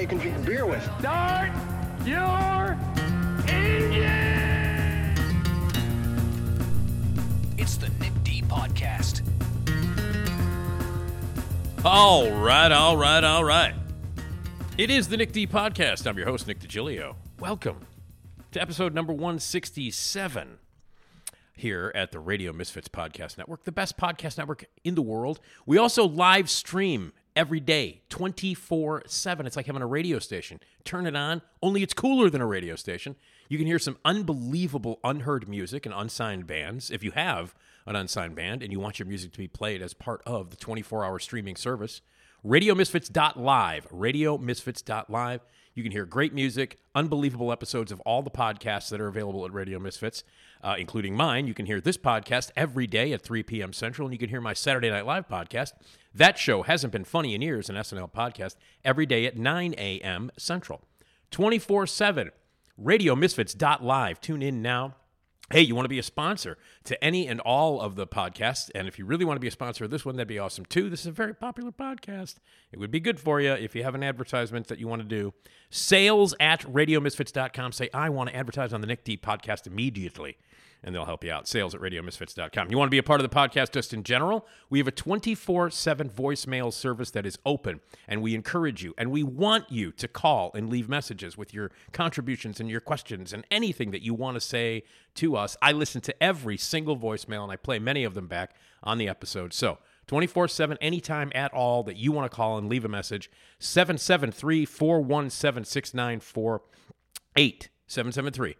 You can drink beer with. start your engine! It's the Nick D Podcast. All right, all right, all right. It is the Nick D Podcast. I'm your host, Nick DiGilio. Welcome to episode number 167 here at the Radio Misfits Podcast Network, the best podcast network in the world. We also live stream every day, 24 7. It's like having a radio station. Turn it on, only it's cooler than a radio station. You can hear some unbelievable unheard music and unsigned bands. If you have an unsigned band and you want your music to be played as part of the 24 hour streaming service, RadioMisfits.live. RadioMisfits.live. You can hear great music, unbelievable episodes of all the podcasts that are available at Radio Misfits, uh, including mine. You can hear this podcast every day at 3 p.m. Central, and you can hear my Saturday Night Live podcast. That show hasn't been funny in years, an SNL podcast, every day at 9 a.m. Central. 24 7. RadioMisfits.live. Tune in now. Hey, you want to be a sponsor to any and all of the podcasts? And if you really want to be a sponsor of this one, that'd be awesome too. This is a very popular podcast. It would be good for you if you have an advertisement that you want to do. Sales at radiomisfits.com. Say, I want to advertise on the Nick D podcast immediately, and they'll help you out. Sales at radiomisfits.com. You want to be a part of the podcast just in general? We have a 24 7 voicemail service that is open, and we encourage you and we want you to call and leave messages with your contributions and your questions and anything that you want to say to us. I listen to every single voicemail and I play many of them back on the episode. So, 24 7, anytime at all that you want to call and leave a message, 773 417 6948. 773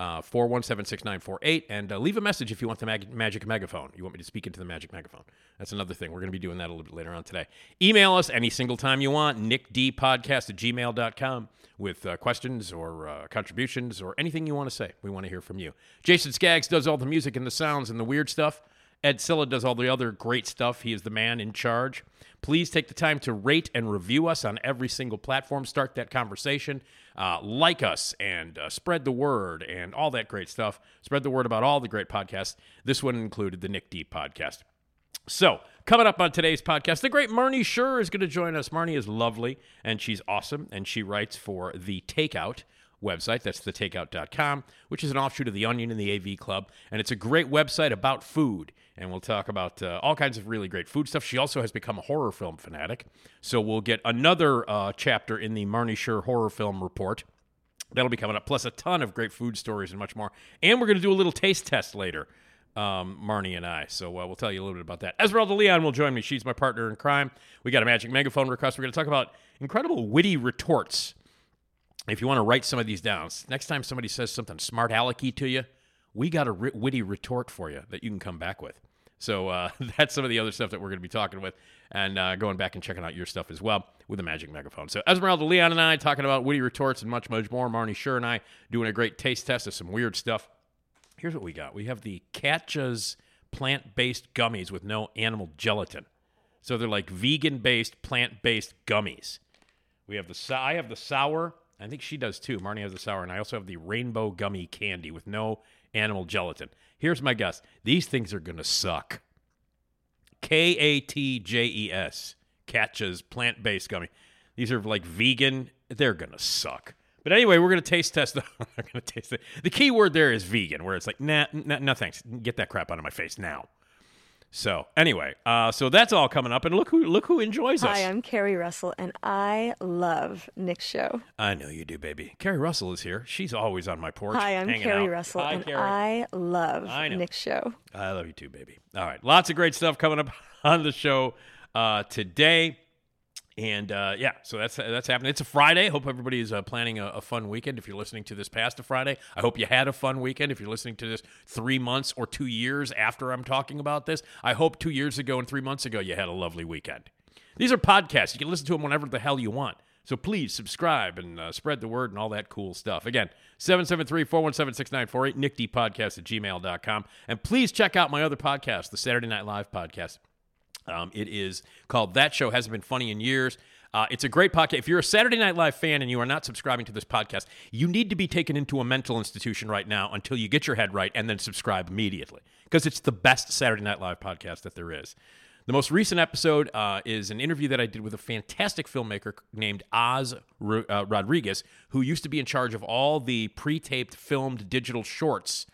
uh, 417 6948. And uh, leave a message if you want the mag- magic megaphone. You want me to speak into the magic megaphone. That's another thing. We're going to be doing that a little bit later on today. Email us any single time you want, nickdpodcast at gmail.com with uh, questions or uh, contributions or anything you want to say. We want to hear from you. Jason Skaggs does all the music and the sounds and the weird stuff. Ed Silla does all the other great stuff. He is the man in charge. Please take the time to rate and review us on every single platform. Start that conversation. Uh, like us and uh, spread the word and all that great stuff. Spread the word about all the great podcasts. This one included the Nick D podcast. So, coming up on today's podcast, the great Marnie Shure is going to join us. Marnie is lovely and she's awesome, and she writes for the Takeout website. That's thetakeout.com, which is an offshoot of The Onion and the AV Club. And it's a great website about food. And we'll talk about uh, all kinds of really great food stuff. She also has become a horror film fanatic. So we'll get another uh, chapter in the Marnie Shure horror film report. That'll be coming up, plus a ton of great food stories and much more. And we're going to do a little taste test later, um, Marnie and I. So uh, we'll tell you a little bit about that. Esmeralda Leon will join me. She's my partner in crime. We got a magic megaphone request. We're going to talk about incredible witty retorts. If you want to write some of these down, next time somebody says something smart alecky to you, we got a witty retort for you that you can come back with. So uh, that's some of the other stuff that we're going to be talking with and uh, going back and checking out your stuff as well with the Magic Megaphone. So Esmeralda Leon and I talking about witty retorts and much, much more. Marnie Shure and I doing a great taste test of some weird stuff. Here's what we got. We have the Katjes plant-based gummies with no animal gelatin. So they're like vegan-based, plant-based gummies. We have the I have the sour. I think she does too. Marnie has the sour, and I also have the rainbow gummy candy with no animal gelatin. Here's my guess: these things are gonna suck. K A T J E S, Katjes plant-based gummy. These are like vegan. They're gonna suck. But anyway, we're gonna taste test them. we're gonna taste it. The key word there is vegan, where it's like, nah, nah, no thanks. Get that crap out of my face now. So anyway, uh, so that's all coming up, and look who look who enjoys us. Hi, I'm Carrie Russell, and I love Nick's show. I know you do, baby. Carrie Russell is here. She's always on my porch. Hi, I'm Carrie out. Russell, Hi, and Carrie. I love I. Nick's show. I love you too, baby. All right, lots of great stuff coming up on the show uh, today. And uh, yeah, so that's that's happening. It's a Friday. Hope everybody is uh, planning a, a fun weekend. If you're listening to this past a Friday, I hope you had a fun weekend. If you're listening to this three months or two years after I'm talking about this, I hope two years ago and three months ago you had a lovely weekend. These are podcasts. You can listen to them whenever the hell you want. So please subscribe and uh, spread the word and all that cool stuff. Again, 773-417-6948, nickdpodcast at gmail.com. And please check out my other podcast, the Saturday Night Live podcast. Um, it is called That Show Hasn't Been Funny in Years. Uh, it's a great podcast. If you're a Saturday Night Live fan and you are not subscribing to this podcast, you need to be taken into a mental institution right now until you get your head right and then subscribe immediately because it's the best Saturday Night Live podcast that there is. The most recent episode uh, is an interview that I did with a fantastic filmmaker named Oz uh, Rodriguez, who used to be in charge of all the pre taped filmed digital shorts.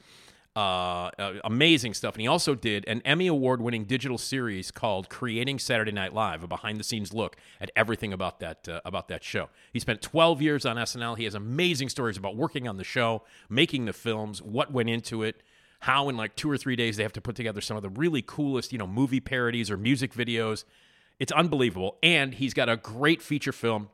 Uh, uh, amazing stuff. And he also did an Emmy Award winning digital series called Creating Saturday Night Live, a behind the scenes look at everything about that, uh, about that show. He spent 12 years on SNL. He has amazing stories about working on the show, making the films, what went into it how in like two or three days they have to put together some of the really coolest, you know, movie parodies or music videos. It's unbelievable. And he's got a great feature film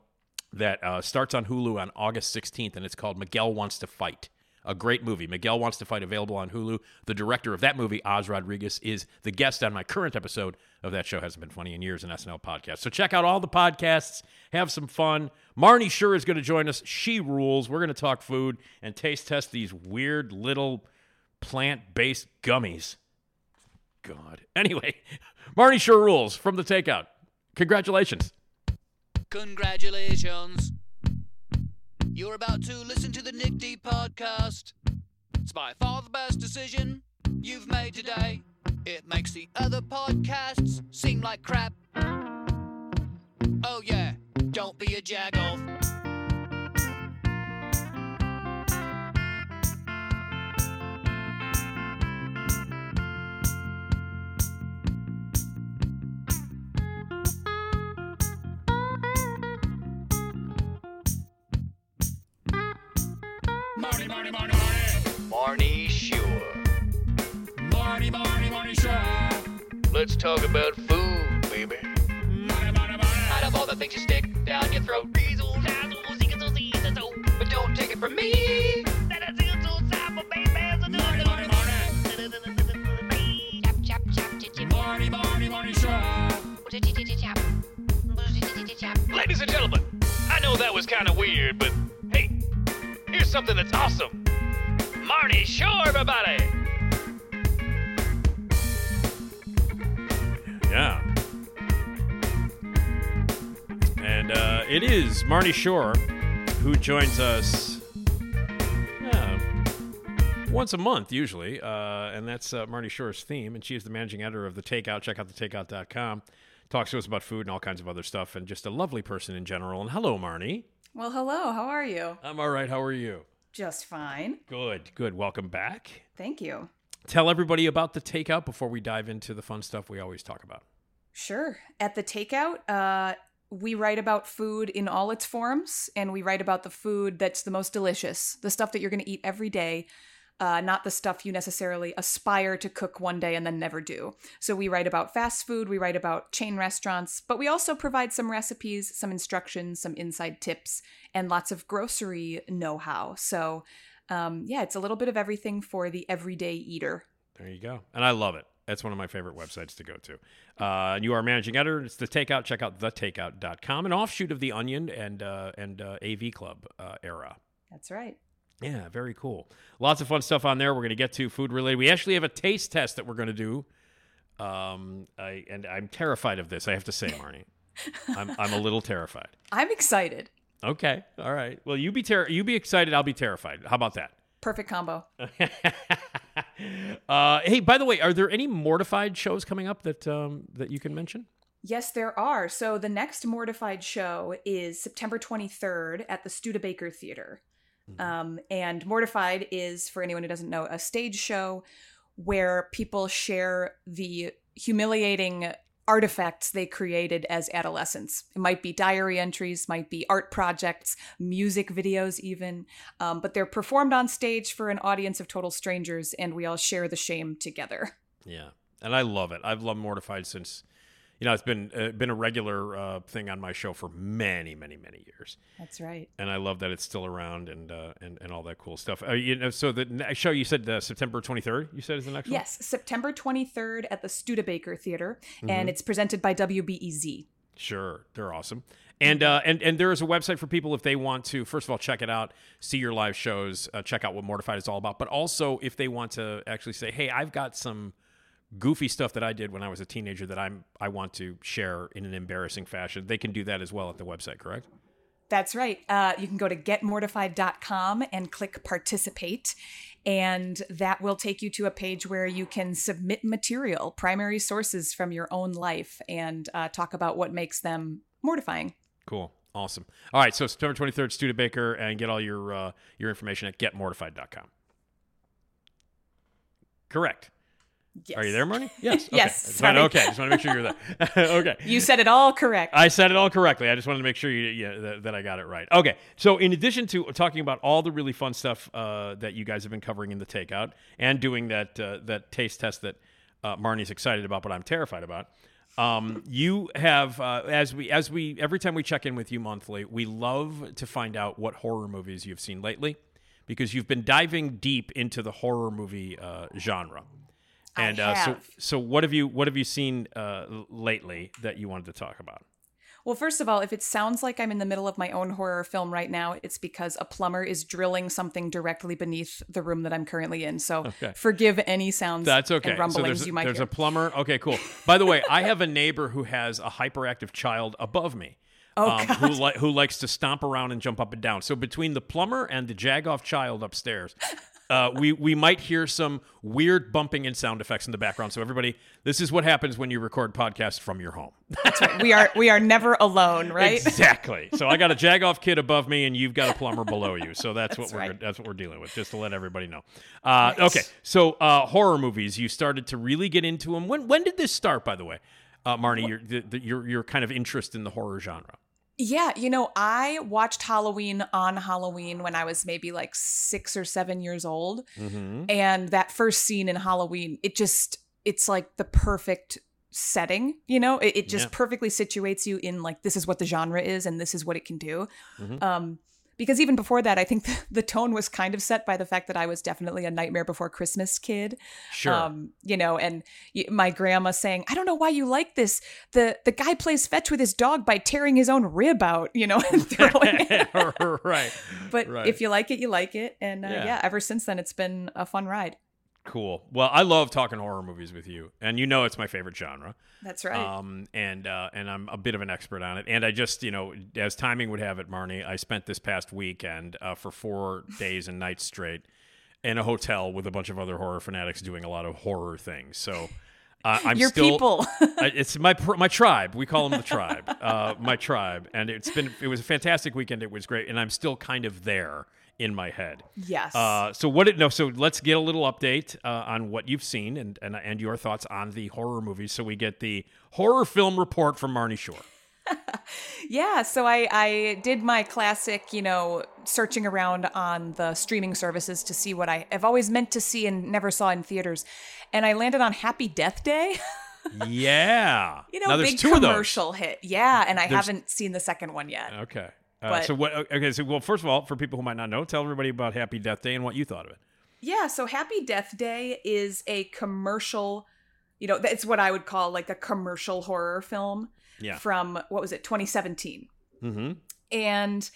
that uh, starts on Hulu on August 16th, and it's called Miguel Wants to Fight. A great movie. Miguel Wants to Fight, available on Hulu. The director of that movie, Oz Rodriguez, is the guest on my current episode of That Show Hasn't Been Funny in Years, an SNL podcast. So check out all the podcasts, have some fun. Marnie Shure is going to join us. She rules. We're going to talk food and taste test these weird little plant based gummies. God. Anyway, Marnie Shure rules from the takeout. Congratulations. Congratulations. You're about to listen to the Nick D podcast. It's by far the best decision you've made today. It makes the other podcasts seem like crap. Oh, yeah, don't be a jagoff. Marty. Marnie Shure. Marty, Marty, Marty, sure. Let's talk about food, baby. Marty, Marty, Marty. Out of all the things you stick down your throat, but don't take it from me. Marty, Marty, Marty. Marty, Marty, Marty, sure. Ladies and gentlemen, I know that was kind of weird, but hey, here's something that's awesome. Marty Shore, everybody. Yeah. And uh, it is Marnie Shure who joins us yeah, once a month, usually. Uh, and that's uh, Marnie Shure's theme. And she is the managing editor of The Takeout. Check out thetakeout.com. Talks to us about food and all kinds of other stuff, and just a lovely person in general. And hello, Marnie. Well, hello. How are you? I'm all right. How are you? Just fine. Good, good. Welcome back. Thank you. Tell everybody about the takeout before we dive into the fun stuff we always talk about. Sure. At the takeout, uh, we write about food in all its forms, and we write about the food that's the most delicious, the stuff that you're going to eat every day, uh, not the stuff you necessarily aspire to cook one day and then never do. So we write about fast food, we write about chain restaurants, but we also provide some recipes, some instructions, some inside tips, and lots of grocery know how. So, um, yeah, it's a little bit of everything for the everyday eater. There you go. And I love it. That's one of my favorite websites to go to. Uh, and you are managing editor. It's the Takeout. Check out thetakeout.com, an offshoot of the Onion and uh, and uh, AV Club uh, era. That's right. Yeah, very cool. Lots of fun stuff on there. We're going to get to food related. We actually have a taste test that we're going to do. Um, I and I'm terrified of this. I have to say, Marnie, I'm I'm a little terrified. I'm excited. Okay, all right. Well, you be ter- you be excited. I'll be terrified. How about that? Perfect combo. uh, hey, by the way, are there any mortified shows coming up that um, that you can mention? Yes, there are. So the next Mortified show is September 23rd at the Studebaker Theater. Um, and Mortified is, for anyone who doesn't know, a stage show where people share the humiliating artifacts they created as adolescents. It might be diary entries, might be art projects, music videos, even. Um, but they're performed on stage for an audience of total strangers, and we all share the shame together. Yeah, and I love it. I've loved Mortified since you know, it's been uh, been a regular uh, thing on my show for many, many, many years, That's right. and I love that it's still around and uh, and and all that cool stuff. Uh, you know, so the next show you said uh, September twenty third. You said is the next one. Yes, September 23rd at the Studebaker Theater, Mm-hmm. and it's presented by WBEZ. Sure, they're awesome. And uh, and and there is a website for people if they want to first of all check it out, see your live shows, uh, check out what Mortified is all about, but also if they want to actually say, hey, I've got some goofy stuff that I did when I was a teenager that I'm I want to share in an embarrassing fashion, they can do that as well at the website, correct? That's right. Uh, you can go to getmortified.com and click participate. And that will take you to a page where you can submit material, primary sources from your own life, and uh, talk about what makes them mortifying. Cool. Awesome. All right, so September 23rd, Studebaker, and get all your uh, your information at getmortified.com. Correct. Yes. Are you there, Marnie? Yes. Okay. Yes, Just wanna- okay. Just want to make sure you're there. okay. You said it all correct. I said it all correctly. I just wanted to make sure you, yeah, that, that I got it right. Okay. So, in addition to talking about all the really fun stuff uh, that you guys have been covering in the takeout and doing that uh, that taste test that uh, Marnie's excited about, but I'm terrified about, um, you have uh, as we as we every time we check in with you monthly, we love to find out what horror movies you've seen lately because you've been diving deep into the horror movie uh, genre. And uh, so, so what have you what have you seen uh, lately that you wanted to talk about? Well, first of all, if it sounds like I'm in the middle of my own horror film right now, it's because a plumber is drilling something directly beneath the room that I'm currently in. So Okay. forgive any sounds That's okay. and so rumblings there's, you might there's hear. There's a plumber. Okay, cool. By the way, I have a neighbor who has a hyperactive child above me. Oh, um, who li- who likes to stomp around and jump up and down. So between the plumber and the jagoff child upstairs, uh, we we might hear some weird bumping and sound effects in the background. So everybody, this is what happens when you record podcasts from your home. That's right. We are we are never alone, right? Exactly. So I got a jagoff kid above me, and you've got a plumber below you. So that's, what That's we're that's what we're dealing with. Just to let everybody know. Uh, Nice. Okay. So uh, horror movies, you started to really get into them. When when did this start? By the way, uh, Marnie, your the, the, your your kind of interest in the horror genre. Yeah, you know, I watched Halloween on Halloween when I was maybe like six or seven years old. Mm-hmm. And that first scene in Halloween, it just, it's like the perfect setting, you know? It, it just Yeah. perfectly situates you in like, this is what the genre is and this is what it can do. Mhm. Um, because even before that, I think the, the tone was kind of set by the fact that I was definitely a Nightmare Before Christmas kid. Sure. Um, you know, and y- my grandma saying, "I don't know why you like this. The the guy plays fetch with his dog by tearing his own rib out, you know, and throwing it." right. But Right. if you like it, you like it, and uh, Yeah. yeah. ever since then, it's been a fun ride. Cool. Well, I love talking horror movies with you, and you know it's my favorite genre. That's right. Um, and uh, and I'm a bit of an expert on it. And I just, you know, as timing would have it, Marnie, I spent this past weekend uh, for four days and nights straight in a hotel with a bunch of other horror fanatics doing a lot of horror things. So uh, I'm Your still, people. I- it's my my tribe. We call them the tribe. Uh, my tribe, and it's been it was a fantastic weekend. It was great, and I'm still kind of there in my head. yes. Uh, so what? It, no. So let's get a little update uh, on what you've seen and, and and your thoughts on the horror movies. So we get the horror film report from Marnie Shure. Yeah, so I, I did my classic, you know, searching around on the streaming services to see what I have always meant to see and never saw in theaters. And I landed on Happy Death Day. Yeah. you know, now big commercial hit. Yeah, and I There's- haven't seen the second one yet. Okay. Uh, so what? Okay. So well, first of all, for people who might not know, tell everybody about Happy Death Day and what you thought of it. Yeah, so Happy Death Day is a commercial, you know, it's what I would call like a commercial horror film Yeah. from what was it, 2017. Mm-hmm. and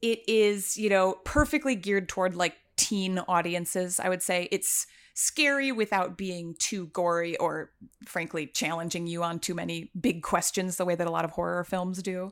it is you know perfectly geared toward like teen audiences i would say it's scary without being too gory or frankly challenging you on too many big questions the way that a lot of horror films do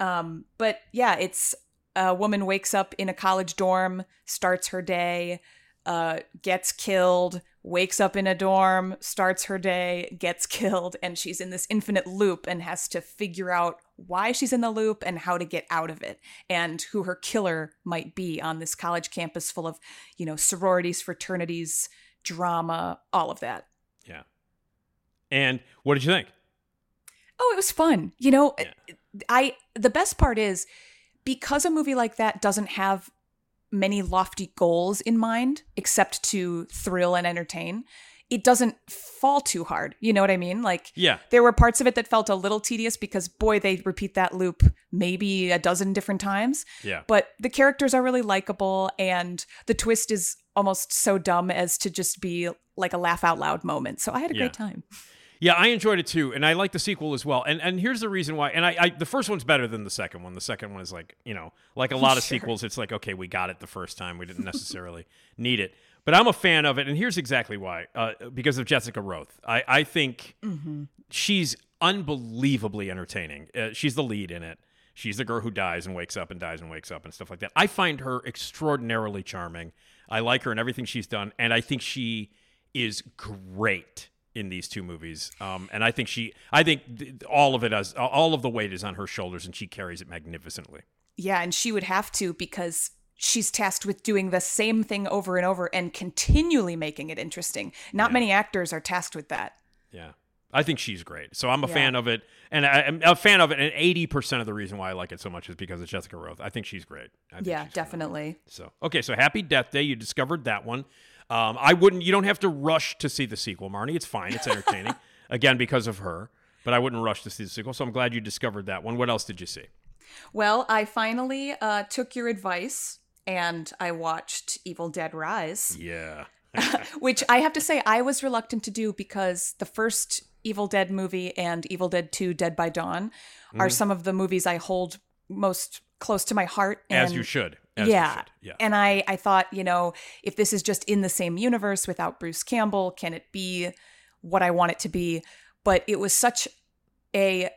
um but yeah it's a woman wakes up in a college dorm starts her day uh gets killed wakes up in a dorm starts her day gets killed and she's in this infinite loop and has to figure out why she's in the loop and how to get out of it and who her killer might be on this college campus full of you know sororities fraternities drama all of that Yeah. And what did you think? oh it was fun you know Yeah. I the best part is because a movie like that doesn't have many lofty goals in mind except to thrill and entertain it doesn't fall too hard. You know what I mean? Like, Yeah. there were parts of it that felt a little tedious because, boy, they repeat that loop maybe a dozen different times. Yeah. But the characters are really likable, and the twist is almost so dumb as to just be like a laugh out loud moment. So I had a Yeah. great time. Yeah, I enjoyed it too, and I like the sequel as well. And and here's the reason why. And I, I the first one's better than the second one. The second one is like you know, like a lot of Sure. sequels, it's like okay, we got it the first time, we didn't necessarily need it. But I'm a fan of it, and here's exactly why. Uh, because of Jessica Rothe, I I think she's unbelievably entertaining. Uh, she's the lead in it. She's the girl who dies and wakes up and dies and wakes up and stuff like that. I find her extraordinarily charming. I like her and everything she's done, and I think she is great in these two movies. Um, and I think she, I think th- all of it has, all of the weight is on her shoulders, and she carries it magnificently. Yeah, and she would have to because she's tasked with doing the same thing over and over and continually making it interesting. Not many actors are tasked with that. Yeah. I think she's great. So I'm a Yeah. fan of it, and I, I'm a fan of it. And 80% of the reason why I like it so much is because of Jessica Rothe. I think she's great. I think Yeah, she's phenomenal. definitely. So okay, so Happy Death Day. You discovered that one. Um, I wouldn't. You don't have to rush to see the sequel, Marnie. It's fine. It's entertaining. Again, because of her. But I wouldn't rush to see the sequel. So I'm glad you discovered that one. What else did you see? Well, I finally uh, took your advice and I watched Evil Dead Rise, Yeah. which I have to say I was reluctant to do because the first Evil Dead movie and Evil Dead 2 Dead by Dawn are some of the movies I hold most close to my heart. And-. As you should. Yeah. And I, I thought, you know, if this is just in the same universe without Bruce Campbell, can it be what I want it to be? But it was such a,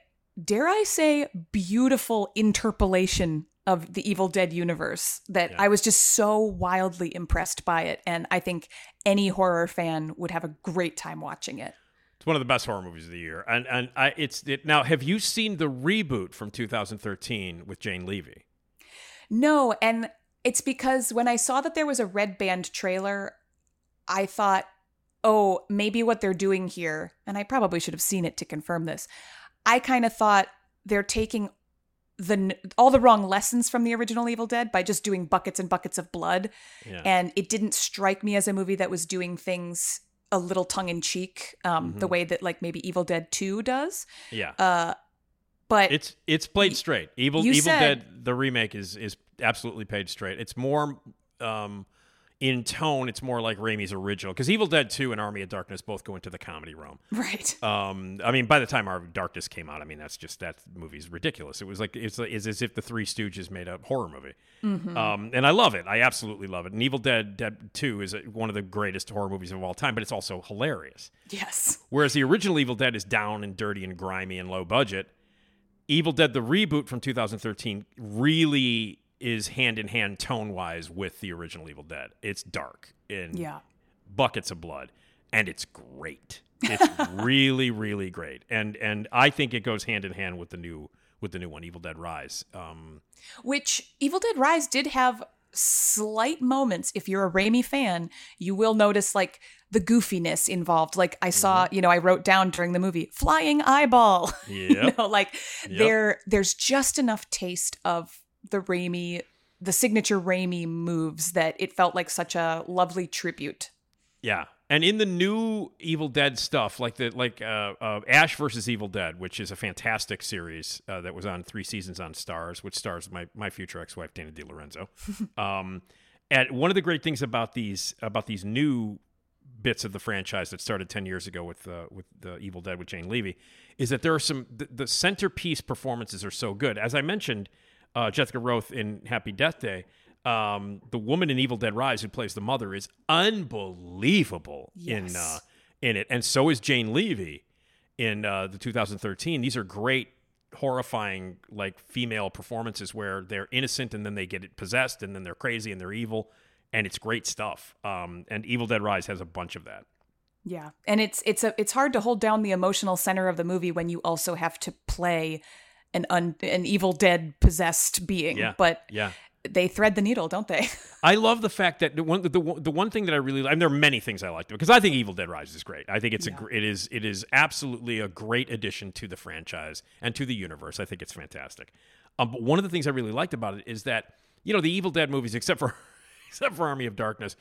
dare I say, beautiful interpolation of the Evil Dead universe that Yeah. I was just so wildly impressed by it. And I think any horror fan would have a great time watching it. It's one of the best horror movies of the year. And and I it's it now have you seen the reboot from 2013 with Jane Levy? No, and it's because when I saw that there was a red band trailer, I thought, oh, maybe what they're doing here, and I probably should have seen it to confirm this. I kind of thought they're taking the all the wrong lessons from the original Evil Dead by just doing buckets and buckets of blood, Yeah. and it didn't strike me as a movie that was doing things a little tongue in cheek, um, the way that like maybe Evil Dead Two does. yeah. Uh, but It's it's played straight. Evil Evil said- Dead the remake is is absolutely played straight. It's more um in tone, it's more like Raimi's original because Evil Dead 2 and Army of Darkness both go into the comedy realm. right, Um, I mean, by the time Army of Darkness came out, I mean that's just that movie's ridiculous. It was like it's, it's as if the Three Stooges made a horror movie, Mm-hmm. um, and I love it. I absolutely love it. And Evil Dead, Dead Two is one of the greatest horror movies of all time, but it's also hilarious. yes, Whereas the original Evil Dead is down and dirty and grimy and low budget. Evil Dead, the reboot from 2013, really is hand in hand tone wise with the original Evil Dead. It's dark and yeah. buckets of blood, and it's great. It's really, really great, and and I think it goes hand in hand with the new with the new one, Evil Dead Rise. Um, Which Evil Dead Rise did have slight moments. If you're a Raimi fan, you will notice like the goofiness involved. Like I saw, Mm-hmm. you know, I wrote down during the movie, flying eyeball. you know, like Yep. there there's just enough taste of the Raimi, the signature Raimi moves that it felt like such a lovely tribute. Yeah, and in the new Evil Dead stuff, like the like uh, uh, Ash versus Evil Dead, which is a fantastic series uh, that was on three seasons on Starz, which stars my my future ex wife Dana DiLorenzo. um, and one of the great things about these about these new bits of the franchise that started 10 years ago with uh, with the Evil Dead with Jane Levy is that there are some the, the centerpiece performances are so good. As I mentioned, uh, Jessica Rothe in Happy Death Day, um, the woman in Evil Dead Rise who plays the mother is unbelievable in uh, in it, and so is Jane Levy in uh, the 2013. These are great, horrifying like female performances where they're innocent and then they get it possessed and then they're crazy and they're evil, and it's great stuff. Um, and Evil Dead Rise has a bunch of that. Yeah. And it's it's a it's hard to hold down the emotional center of the movie when you also have to play an un, an evil dead possessed being. Yeah, But yeah. They thread the needle, don't they? I love the fact that the one the, the, the one thing that I really like and there are many things I like because I think Evil Dead Rise is great. I think it's a gr- it is it is absolutely a great addition to the franchise and to the universe. I think it's fantastic. Um, but one of the things I really liked about it is that you know the Evil Dead movies, except for except for Army of Darkness,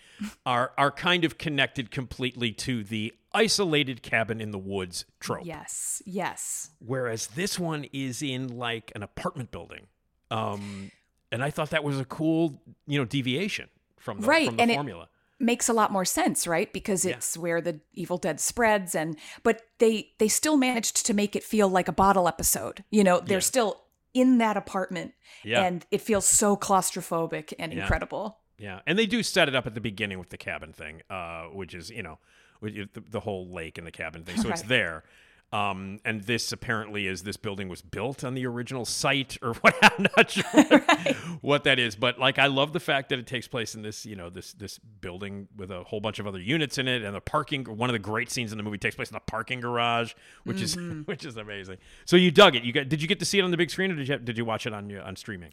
are are kind of connected completely to the isolated cabin in the woods trope. Yes, yes. Whereas this one is in like an apartment building. Um, and I thought that was a cool, you know, deviation from the, Right, from the and it- formula. makes a lot more sense right because it's where the evil dead spreads and but they they still managed to make it feel like a bottle episode you know they're Yeah. still in that apartment Yeah. and it feels so claustrophobic and Yeah. incredible Yeah, and they do set it up at the beginning with the cabin thing, uh, which is you know, with the, the whole lake and the cabin thing. So it's there. Um, and this apparently is this building was built on the original site or what I'm not sure what, what that is, but like I love the fact that it takes place in this you know this this building with a whole bunch of other units in it and the parking. One of the great scenes in the movie takes place in the parking garage, which is which is amazing. So you dug it. You got did you get to see it on the big screen or did you did you watch it on on streaming?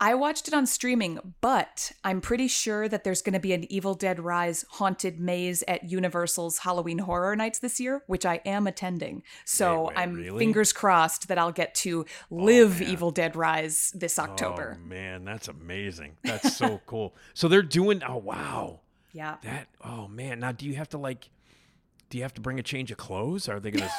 I watched it on streaming but i'm pretty sure that there's going to be an evil dead rise haunted maze at universal's halloween horror nights this year which i am attending so Wait, wait, i'm really? fingers crossed that i'll get to oh, live man. evil dead rise this oh, october Oh man, that's amazing. That's so cool. So they're doing. Oh wow, yeah that. Oh man. Now, do you have to like? Do you have to bring a change of clothes? Are they gonna?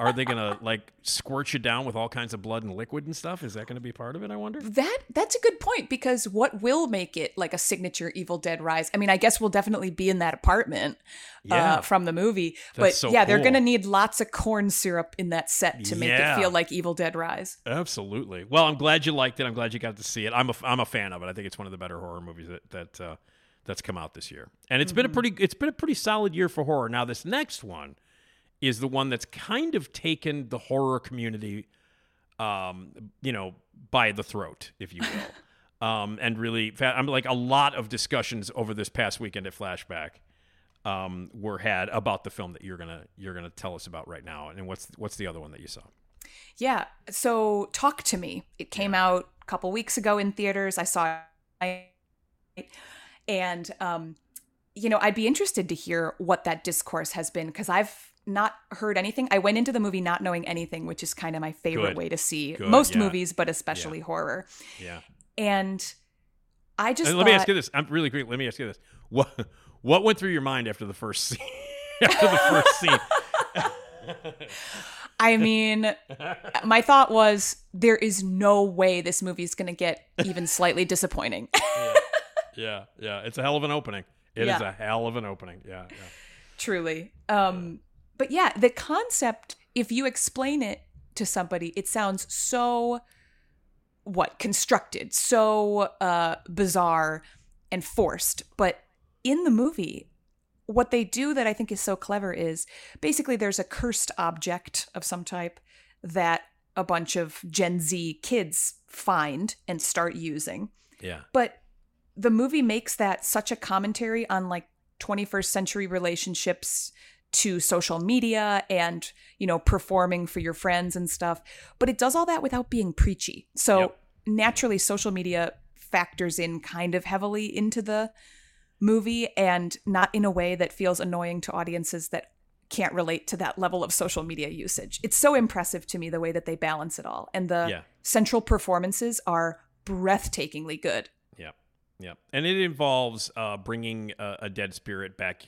are they gonna like squirt you down with all kinds of blood and liquid and stuff? Is that gonna be part of it? I wonder. That that's a good point because what will make it like a signature Evil Dead rise? I mean, I guess we'll definitely be in that apartment Yeah. uh, from the movie, but so yeah, they're gonna need lots of corn syrup in that set to make Yeah. it feel like Evil Dead Rise. Absolutely. Well, I'm glad you liked it. I'm glad you got to see it. I'm a, I'm a fan of it. I think it's one of the better horror movies that that uh, that's come out this year. And it's been a pretty it's been a pretty solid year for horror. Now this next one is the one that's kind of taken the horror community um, you know, by the throat, if you will. um, and really I'm like a lot of discussions over this past weekend at Flashback um, were had about the film that you're gonna you're gonna tell us about right now. And what's what's the other one that you saw? Yeah. So talk to me. It came out a couple weeks ago in theaters. I saw it, and um, you know, I'd be interested to hear what that discourse has been because I've not heard anything. I went into the movie not knowing anything, which is kind of my favorite Good. way to see Good, most yeah. movies, but especially horror. Yeah. And I just And let me ask you this. I'm really quick. Let me ask you this. What what went through your mind after the first scene? after the first scene. I mean, my thought was there is no way this movie is going to get even slightly disappointing. Yeah, yeah. Yeah. It's a hell of an opening. It is Yeah. a hell of an opening. Yeah, yeah. Truly. Um but yeah, the concept if you explain it to somebody, it sounds so what constructed, so uh bizarre and forced, but in the movie what they do that I think is so clever is basically there's a cursed object of some type that a bunch of Gen Z kids find and start using. Yeah. But the movie makes that such a commentary on like 21st century relationships to social media and, you know, performing for your friends and stuff. But it does all that without being preachy. So Yep. naturally, social media factors in kind of heavily into the movie and not in a way that feels annoying to audiences that can't relate to that level of social media usage. It's so impressive to me the way that they balance it all. And the Yeah. central performances are breathtakingly good. Yeah, and it involves uh, bringing a, a dead spirit back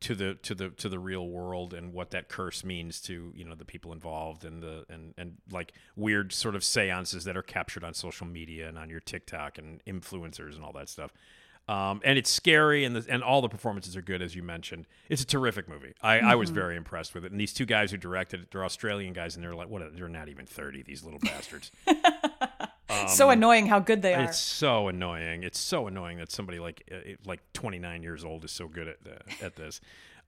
to the to the to the real world and what that curse means to you know the people involved and the and and like weird sort of seances that are captured on social media and on your TikTok and influencers and all that stuff. Um, and it's scary, and the, and all the performances are good, as you mentioned. It's a terrific movie. I, I was very impressed with it. And these two guys who directed it, they're Australian guys, and they're like, what? are- They're not even thirty. These little bastards. so annoying how good they are. Um, It's so annoying. It's so annoying that somebody like uh, like 29 years old is so good at uh, at this.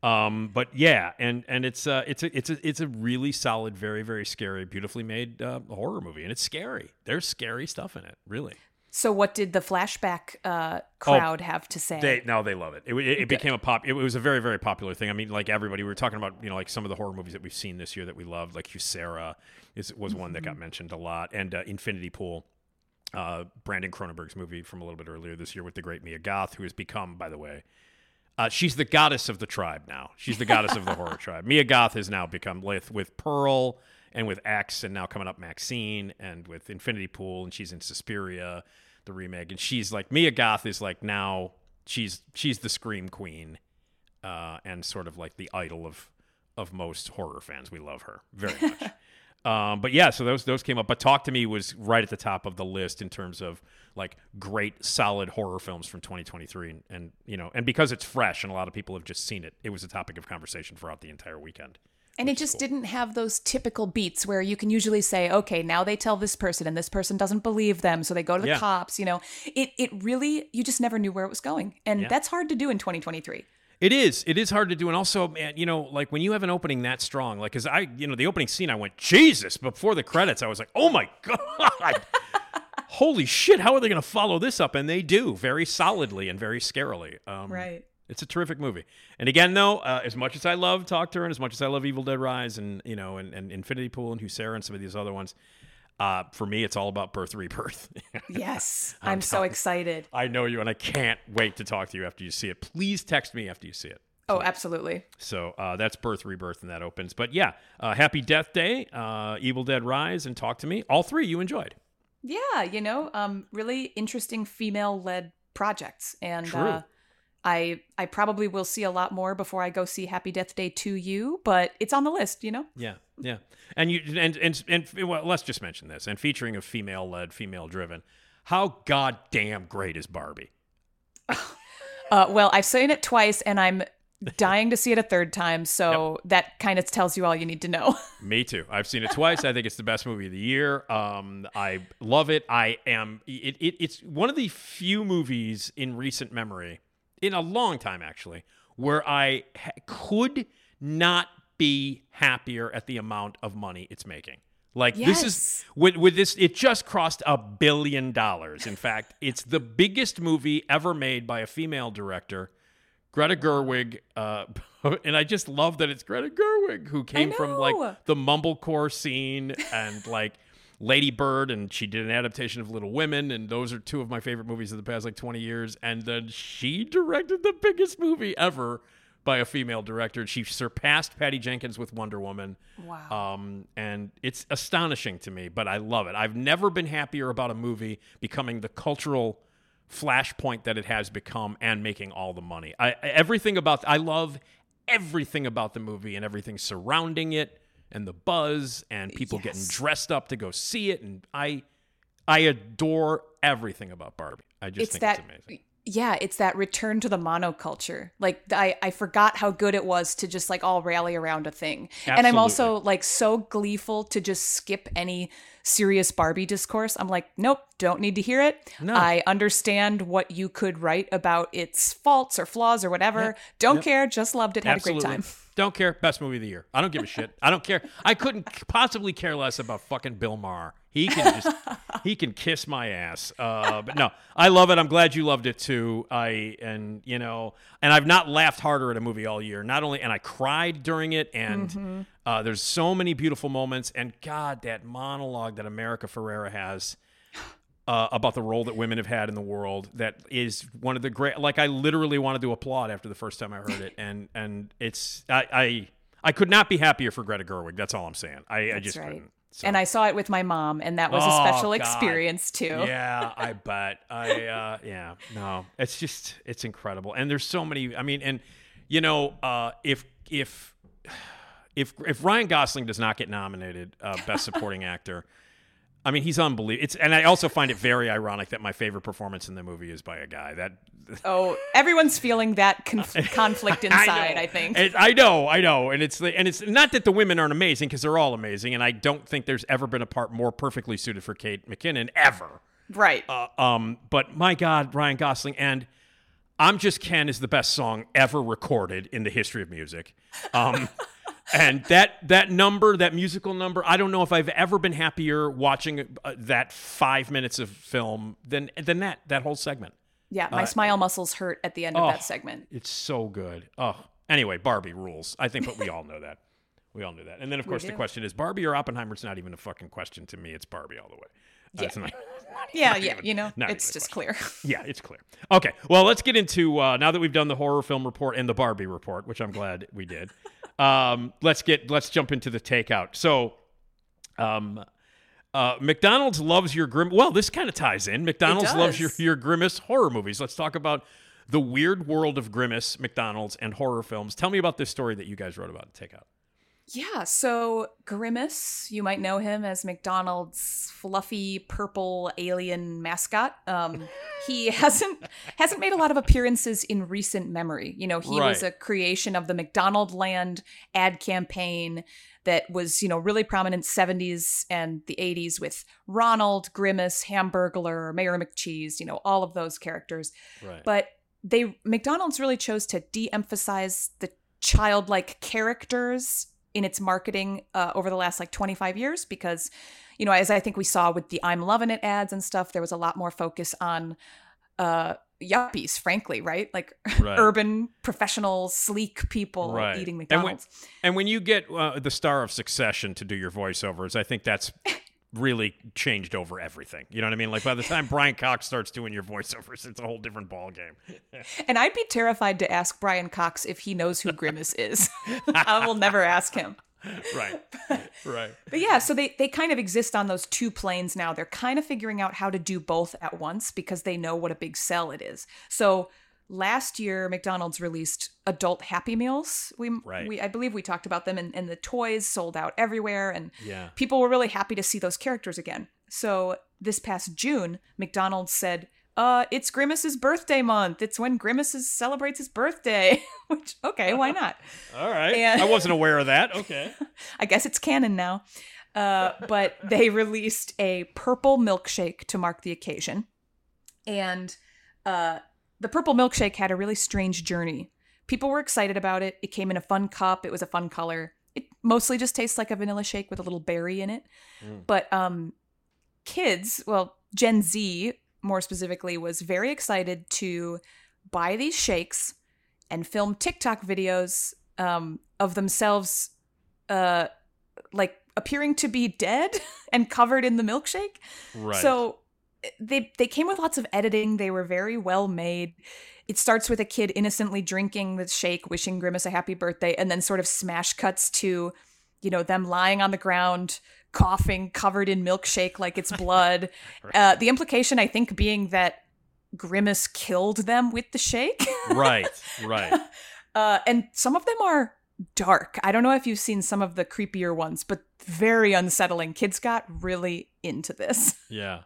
Um, but yeah, and and it's uh it's a it's a it's a really solid, very very scary, beautifully made uh, horror movie, and it's scary. There's scary stuff in it, really. So, what did the flashback uh, crowd have to say? Oh, They no, they love it. It, it, it became a pop. It was a very very popular thing. I mean, like everybody, we were talking about you know like some of the horror movies that we've seen this year that we loved, like Sarah is was one that got mentioned a lot, and uh, Infinity Pool. Uh, Brandon Cronenberg's movie from a little bit earlier this year with the great Mia Goth, who has become, by the way, uh, she's the goddess of the tribe now. She's the goddess of the horror tribe. Mia Goth has now become with with Pearl and with X, and now coming up Maxine and with Infinity Pool, and she's in Suspiria. the remake, and she's like Mia Goth is like now she's she's the scream queen, uh, and sort of like the idol of of most horror fans. We love her very much. Um, but yeah, so those those came up. But Talk to Me was right at the top of the list in terms of like great, solid horror films from 2023, and, and you know, and because it's fresh and a lot of people have just seen it, it was a topic of conversation throughout the entire weekend. And it just didn't have those typical beats where you can usually say, okay, now they tell this person and this person doesn't believe them, so they go to the Yeah. cops. You know, it it really you just never knew where it was going, and Yeah. that's hard to do in 2023. It is. It is hard to do, and also, man, you know, like when you have an opening that strong, like, cause I, you know, the opening scene, I went, Jesus! Before the credits, I was like, Oh my god! Holy shit! How are they going to follow this up? And they do very solidly and very scarily. Um, Right. It's a terrific movie. And again, though, uh, as much as I love Talk to Her and as much as I love Evil Dead Rise and you know and, and Infinity Pool and Huesera and some of these other ones, uh, for me, it's all about birth rebirth. Yes, I'm I'm, so telling- excited. I know you, and I can't wait to talk to you after you see it. Please text me after you see it. Oh, absolutely. So uh, that's Birth Rebirth, and that opens. But yeah, uh, Happy Death Day, uh, Evil Dead Rise, and Talk to Me. All three you enjoyed. Yeah, you know, um, really interesting female-led projects, and uh, I I probably will see a lot more before I go see Happy Death Day 2U, but it's on the list. You know. Yeah, yeah. And you and and and well, let's just mention this. And featuring a female-led, female-driven. How goddamn great is Barbie? Uh, well, I've seen it twice, and I'm dying to see it a third time. So that kind of tells you all you need to know. Me too. I've seen it twice. I think it's the best movie of the year. Um, I love it. I am. It, it, it's one of the few movies in recent memory, in a long time actually, where I ha- could not be happier at the amount of money it's making. Like this is with with this, it just crossed a billion dollars. In fact, it's the biggest movie ever made by a female director. Greta Gerwig, uh, and I just love that it's Greta Gerwig who came from like the mumblecore scene and like Lady Bird, and she did an adaptation of Little Women, and those are two of my favorite movies of the past like 20 years. And then she directed the biggest movie ever by a female director. She surpassed Patty Jenkins with Wonder Woman. Wow. Um, and it's astonishing to me, but I love it. I've never been happier about a movie becoming the cultural flashpoint that it has become and making all the money. I everything about I love everything about the movie and everything surrounding it and the buzz and people getting dressed up to go see it and I I adore everything about Barbie. I just it's think that it's amazing. Yeah it's that return to the monoculture like i i forgot how good it was to just like all rally around a thing and i'm also like so gleeful to just skip any serious barbie discourse i'm like nope don't need to hear it No. i understand what you could write about its faults or flaws or whatever don't care just loved it had a great time Don't care. Best movie of the year. I don't give a shit. I don't care. I couldn't possibly care less about fucking Bill Maher. He can just he can kiss my ass. Uh, but no, I love it. I'm glad you loved it too. I and you know, and I've not laughed harder at a movie all year. Not only and I cried during it, and Mm-hmm. uh, there's so many beautiful moments. And God, that monologue that America Ferrera has uh, about the role that women have had in the world that is one of the great like i literally wanted to applaud after the first time i heard it and and it's i i, I could not be happier for greta gerwig that's all i'm saying i, I just right. couldn't So- and i saw it with my mom and that was Oh, a special God. experience too. Yeah i bet. I uh yeah no. It's just it's incredible. And there's so many i mean and you know uh if if if if ryan gosling does not get nominated uh best supporting actor I mean, he's unbelievable. It's and I also find it very ironic that my favorite performance in the movie is by a guy. That oh everyone's feeling that conf- conflict inside know. i think And I know, I know, and it's the and it's not that the women aren't amazing because they're all amazing, and I don't think there's ever been a part more perfectly suited for Kate McKinnon ever. right Uh, um, but my God, Ryan Gosling and "I'm Just Ken" is the best song ever recorded in the history of music. Um, and that that number, that musical number, I don't know if I've ever been happier watching uh, that five minutes of film than than that that whole segment. Yeah, my smile muscles hurt at the end of uh, oh. that segment. It's so good. Oh, anyway, Barbie rules. I think, but we all know that. We all knew that. And then, of course, the question is Barbie or Oppenheimer. It's not even a fucking question to me. It's Barbie all the way. Uh, Yeah. it's not- Yeah, yeah, you know, it's even just clear. yeah, it's clear. Okay, well, let's get into uh, now that we've done the horror film report and the Barbie report, which I'm glad we did. Um, let's get let's jump into the takeout. So, um, Uh, McDonald's loves your grim. Well, this kind of ties in. McDonald's loves your your grimace horror movies. Let's talk about the weird world of grimace, McDonald's, and horror films. Tell me about this story that you guys wrote about. Take out. Yeah, so Grimace, you might know him as McDonald's fluffy purple alien mascot. Um, he hasn't hasn't made a lot of appearances in recent memory. You know, he was a creation of the McDonald Land ad campaign that was, you know, really prominent 70s and the 80s with Ronald, Grimace, Hamburglar, Mayor McCheese, you know, all of those characters Right. but they McDonald's really chose to de-emphasize the childlike characters in its marketing uh, over the last like 25 years because you know as I think we saw with the I'm loving it ads and stuff there was a lot more focus on uh yuppies frankly right like Right. urban professional sleek people Right. eating And when- McDonald's And when you get uh, the star of Succession to do your voiceovers, I think that's really changed over everything. You know what I mean? Like by the time Brian Cox starts doing your voiceovers, it's a whole different ball game. and I'd be terrified to ask Brian Cox if he knows who Grimace is I will never ask him right. Right. But yeah, so they they kind of exist on those two planes now. They're kind of figuring out how to do both at once because they know what a big sell it is. So last year McDonald's released adult Happy Meals. We Right. we I believe we talked about them and, and the toys sold out everywhere and Yeah. people were really happy to see those characters again. So this past June, McDonald's said, uh, it's Grimace's birthday month. It's when Grimace celebrates his birthday. Which, okay, why not? All right. And- I wasn't aware of that. Okay. I guess it's canon now. Uh, but they released a purple milkshake to mark the occasion. And uh, the purple milkshake had a really strange journey. People were excited about it. It came in a fun cup, it was a fun color. It mostly just tastes like a vanilla shake with a little berry in it. But um, kids, well, Gen Z more specifically, was very excited to buy these shakes and film TikTok videos um, of themselves uh like appearing to be dead and covered in the milkshake. Right. So they they came with lots of editing. They were very well made. It starts with a kid innocently drinking the shake, wishing Grimace a happy birthday, and then sort of smash cuts to, you know, them lying on the ground, coughing, covered in milkshake like it's blood. uh, the implication, I think, being that Grimace killed them with the shake. right. Right. Uh, and some of them are dark. I don't know if you've seen some of the creepier ones, but very unsettling. Kids got really into this. Yeah.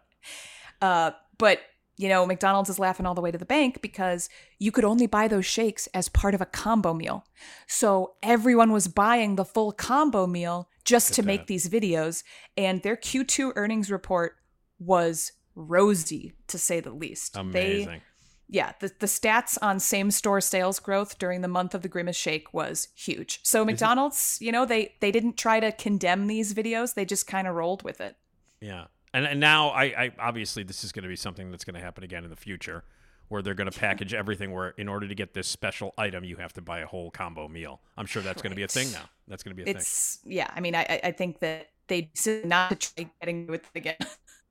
Uh, but you know, McDonald's is laughing all the way to the bank because you could only buy those shakes as part of a combo meal. So everyone was buying the full combo meal just to make these videos, and their Q2 earnings report was rosy to say the least. They- Amazing. yeah, the, the stats on same store sales growth during the month of the Grimace Shake was huge. So McDonald's, you know, they they didn't try to condemn these videos; they just kind of rolled with it. Yeah. And, and now I, I obviously this is going to be something that's going to happen again in the future where they're going to package everything where in order to get this special item you have to buy a whole combo meal. I'm sure that's going to be a thing now. That's going to be a thing. It's yeah. I mean, I I- think that they decided not to try getting with it again.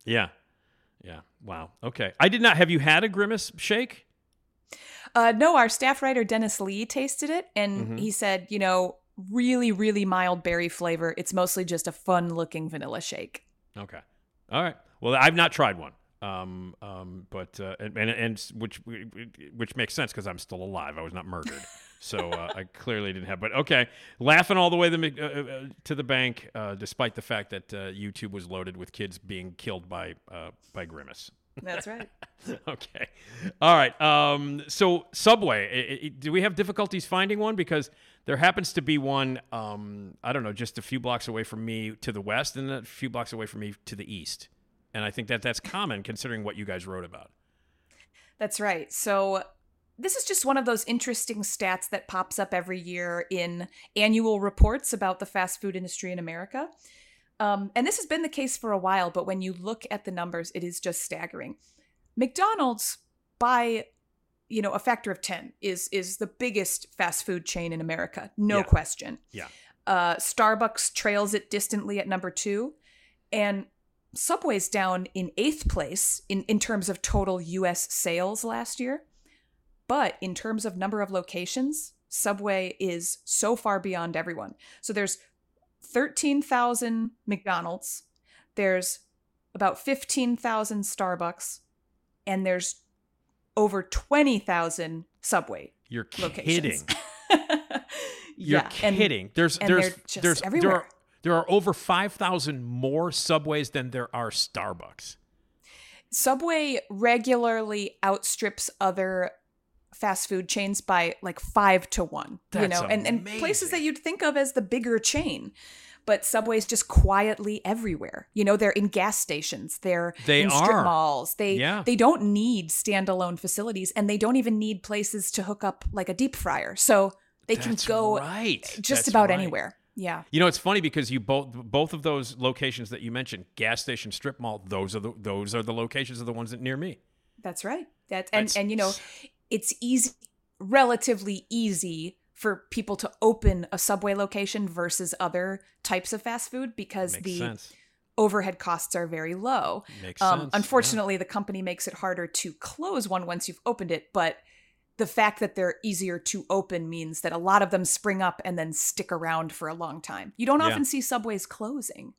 Yeah. Yeah. Wow. Okay. I did not have you had a grimace shake? Uh, no, our staff writer Dennis Lee tasted it, and Mhm. he said, you know, really, really mild berry flavor. It's mostly just a fun looking vanilla shake. Okay. All right. Well, I've not tried one. Um, um, but uh, and, and and which which makes sense because I'm still alive. I was not murdered, so uh, I clearly didn't have. But okay, laughing all the way the, uh, uh, to the bank, uh, despite the fact that uh, YouTube was loaded with kids being killed by uh, by Grimace. That's right. okay. All right. Um, so Subway, i- i- do we have difficulties finding one? Because there happens to be one. Um, I don't know, just a few blocks away from me to the west, and a few blocks away from me to the east. And I think that that's common considering what you guys wrote about. That's right. So this is just one of those interesting stats that pops up every year in annual reports about the fast food industry in America. Um, and this has been the case for a while, but when you look at the numbers, it is just staggering. McDonald's, by you know a factor of ten, is is the biggest fast food chain in America, no Yeah. question. Yeah. Uh, Starbucks trails it distantly at number two, and Subway's down in eighth place in, in terms of total US sales last year. But in terms of number of locations, Subway is so far beyond everyone. So there's 13,000 McDonald's, there's about 15,000 Starbucks and there's over 20,000 Subway You're locations. kidding. You're yeah, and kidding. there's and there's there's everywhere. there are there are over 5,000 more subways than there are Starbucks. Subway regularly outstrips other fast food chains by like five to one. you That's know, and, and places that you'd think of as the bigger chain. But Subway's just quietly everywhere. You know, they're in gas stations, they're They in strip are. malls. They Yeah. they don't need standalone facilities and they don't even need places to hook up like a deep fryer. So they That's can go right. just That's about right. anywhere. Yeah. You know, it's funny because you both both of those locations that you mentioned, gas station, strip mall, those are the those are the locations of the ones that near me. That's right. That and That's- and you know, it's easy, relatively easy for people to open a subway location versus other types of fast food because Makes the sense. overhead costs are very low. Makes Um, sense. unfortunately, the company makes it harder to close one once you've opened it, but the fact that they're easier to open means that a lot of them spring up and then stick around for a long time. You don't Yeah. often see subways closing.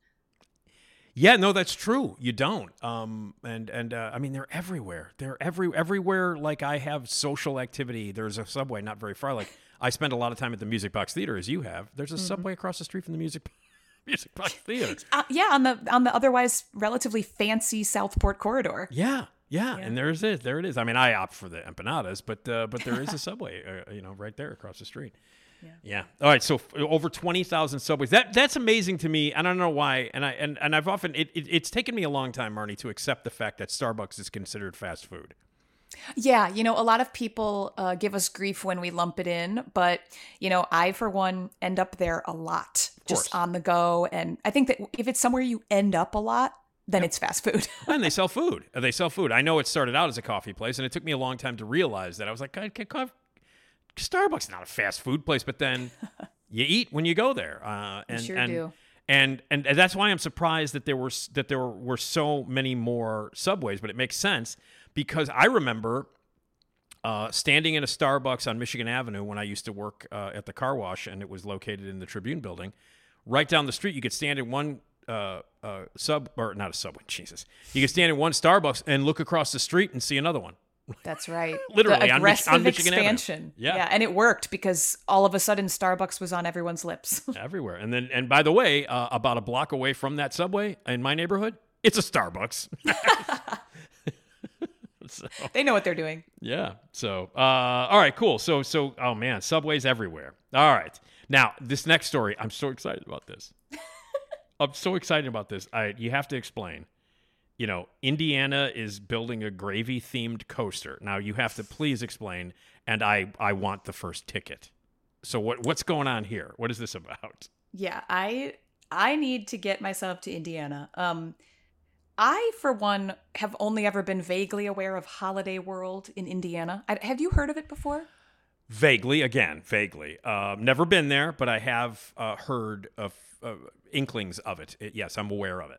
Yeah, no, that's true. You don't. Um, and and uh, I mean, they're everywhere. They're every everywhere. Like I have social activity. There's a subway not very far. Like I spend a lot of time at the Music Box Theater, as you have. There's a Mm-hmm. subway across the street from the Music Music Box Theater. Uh, yeah, on the on the otherwise relatively fancy Southport corridor. Yeah, yeah, Yeah. and there's it. There it is. I mean, I opt for the empanadas, but uh, but there is a subway, uh, you know, right there across the street. Yeah. All right. So f- over twenty thousand subways. That that's amazing to me. I don't know why. And I and, and I've often it, it, it's taken me a long time, Marnie, to accept the fact that Starbucks is considered fast food. Yeah, you know, a lot of people uh, give us grief when we lump it in, but you know, I for one end up there a lot, just on the go, and I think that if it's somewhere you end up a lot, then it's fast food. and they sell food. They sell food. I know it started out as a coffee place, and it took me a long time to realize that. I was like, God, God, Starbucks is not a fast food place, but then you eat when you go there. Uh, and, sure and, do. And, and and that's why I'm surprised that there were that there were so many more subways, but it makes sense because I remember uh, standing in a Starbucks on Michigan Avenue when I used to work uh, at the car wash, and it was located in the Tribune building. Right down the street, you could stand in one uh, uh, sub or not a subway. Jesus, you could stand in one Starbucks and look across the street and see another one. That's right. Literally, the on Mich- on Michigan Avenue. expansion. Yeah. and it worked because all of a sudden Starbucks was on everyone's lips. everywhere. And then, and by the way, uh, about a block away from that subway in my neighborhood, it's a Starbucks. so, they know what they're doing. yeah. So, uh, all right, cool. So, so, oh man, subways everywhere. All right. Now, this next story, I'm so excited about this. I'm so excited about this. I, you have to explain. You know, Indiana is building a gravy themed coaster. Now, you have to please explain, and I, I want the first ticket. So, what, what's going on here? What is this about? Yeah, I I need to get myself to Indiana. Um I for one have only ever been vaguely aware of Holiday World in Indiana. I, have you heard of it before? Vaguely, again, vaguely. Um, never been there, but I have uh, heard of uh, inklings of it. It- Yes, I'm aware of it.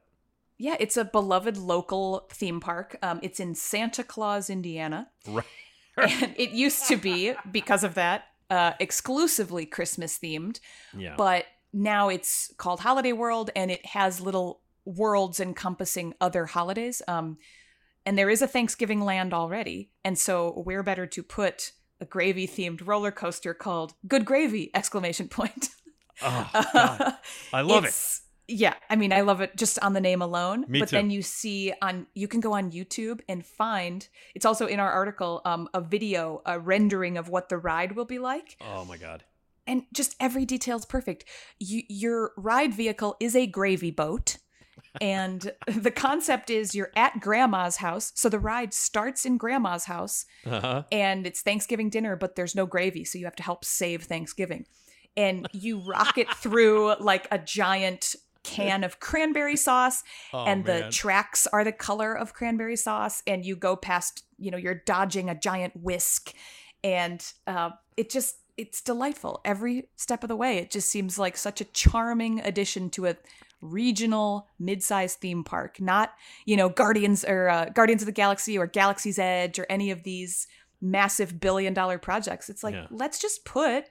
Yeah, it's a beloved local theme park. Um, it's in Santa Claus, Indiana. Right. and it used to be because of that uh, exclusively christmas themed Yeah. but now it's called holiday world and it has little worlds encompassing other holidays um, and there is a thanksgiving land already and so where better to put a gravy themed roller coaster called good gravy exclamation point oh, God. I love it. Yeah, I mean, I love it just on the name alone. Me but too. then you see on you can go on YouTube and find it's also in our article um, a video, a rendering of what the ride will be like, Oh my God. and just every detail is perfect. You, your ride vehicle is a gravy boat. And the concept is you're at grandma's house. So the ride starts in grandma's house Uh-huh. and it's Thanksgiving dinner, but there's no gravy, so you have to help save Thanksgiving. And you rocket through like a giant can of cranberry sauce, Oh, and the man. tracks are the color of cranberry sauce, and you go past, you know, you're dodging a giant whisk, and uh, it just it's delightful every step of the way. It just seems like such a charming addition to a regional mid-sized theme park not you know guardians or uh, guardians of the galaxy or galaxy's edge or any of these massive billion dollar projects it's like Yeah. let's just put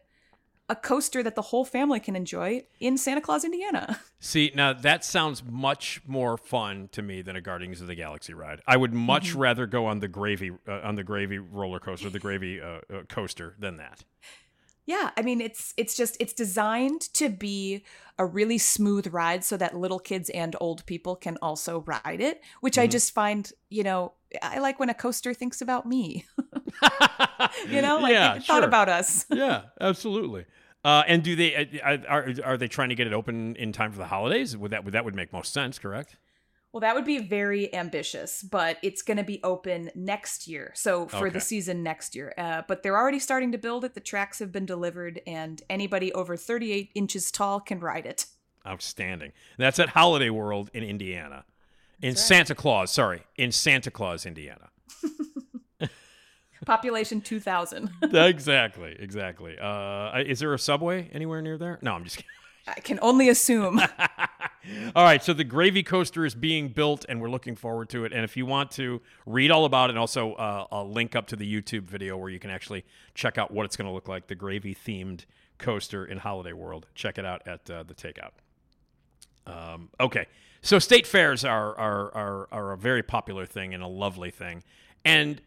a coaster that the whole family can enjoy in Santa Claus, Indiana. See, now that sounds much more fun to me than a Guardians of the Galaxy ride. I would much Mm-hmm. rather go on the gravy uh, on the gravy roller coaster, the gravy uh, uh, coaster, than that. Yeah, I mean it's it's just it's designed to be a really smooth ride so that little kids and old people can also ride it, which I Mhm. just find, you know, I like when a coaster thinks about me. you know, like yeah, it thought sure. about us. yeah, absolutely. Uh, and do they uh, are are they trying to get it open in time for the holidays? Would that would that would make most sense? Correct. Well, that would be very ambitious, but it's going to be open next year. So for Okay. the season next year. Uh, but they're already starting to build it. The tracks have been delivered, and anybody over 38 inches tall can ride it. Outstanding. That's at Holiday World in Indiana, in Santa Claus. Sorry, in Santa Claus, Indiana. Population 2,000. exactly, exactly. Uh, is there a subway anywhere near there? No, I'm just kidding. I can only assume. all right, so the gravy coaster is being built, and we're looking forward to it. And if you want to read all about it, and also uh, I'll link up to the YouTube video where you can actually check out what it's going to look like the gravy themed coaster in Holiday World. Check it out at uh, the Takeout. Um, okay, so state fairs are, are are are a very popular thing and a lovely thing, and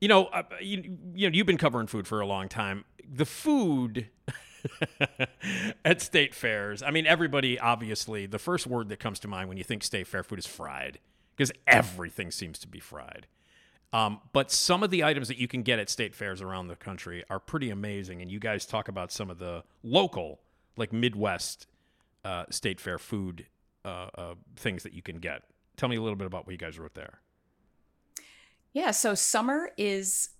you know, uh, you, you know, you've been covering food for a long time. The food at state fairs. I mean, everybody obviously the first word that comes to mind when you think state fair food is fried because everything seems to be fried. Um, but some of the items that you can get at state fairs around the country are pretty amazing, and you guys talk about some of the local, like Midwest uh, state fair food uh, uh, things that you can get. Tell me a little bit about what you guys wrote there. Yeah, so summer is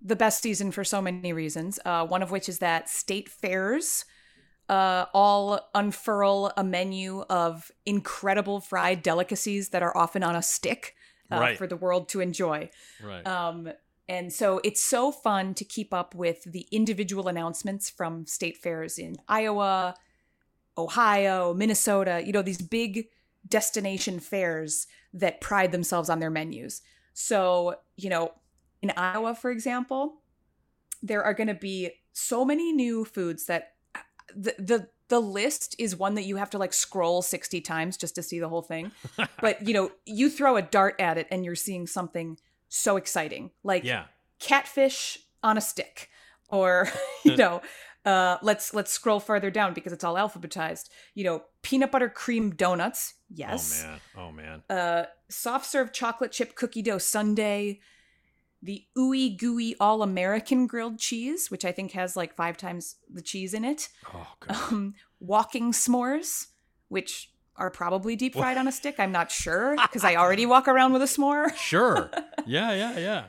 the best season for so many reasons. Uh, one of which is that state fairs uh, all unfurl a menu of incredible fried delicacies that are often on a stick uh, Right. for the world to enjoy. Right. Um, and so it's so fun to keep up with the individual announcements from state fairs in Iowa, Ohio, Minnesota, you know, these big destination fairs that pride themselves on their menus. So, you know, in Iowa, for example, there are going to be so many new foods that the, the the list is one that you have to like scroll 60 times just to see the whole thing. but, you know, you throw a dart at it and you're seeing something so exciting. Like yeah. catfish on a stick or you know uh, let's let's scroll further down because it's all alphabetized you know peanut butter cream donuts yes Oh man. Oh man. uh, soft serve chocolate chip cookie dough sundae the ooey gooey all american grilled cheese which i think has like five times the cheese in it Oh god. um, walking s'mores which are probably deep fried on a stick i'm not sure because i already walk around with a s'more Sure. Yeah. Yeah. Yeah.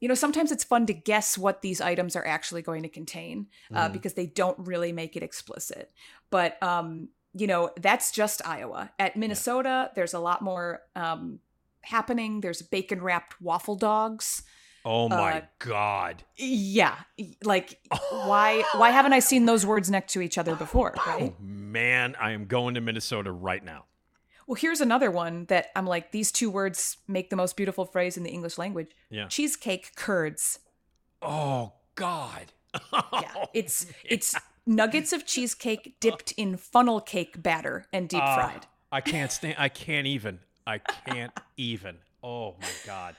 you know sometimes it's fun to guess what these items are actually going to contain uh, Mhm. because they don't really make it explicit but um you know that's just iowa at minnesota there's a lot more um happening there's bacon wrapped waffle dogs Oh my Uh, god. yeah like why why haven't i seen those words next to each other before right Oh man, I am going to Minnesota right now. well here's another one that i'm like these two words make the most beautiful phrase in the english language Yeah. cheesecake curds Oh god. yeah it's it's nuggets of cheesecake dipped in funnel cake batter and deep Ah, fried I can't stand. I can't even. I can't even. Oh my god.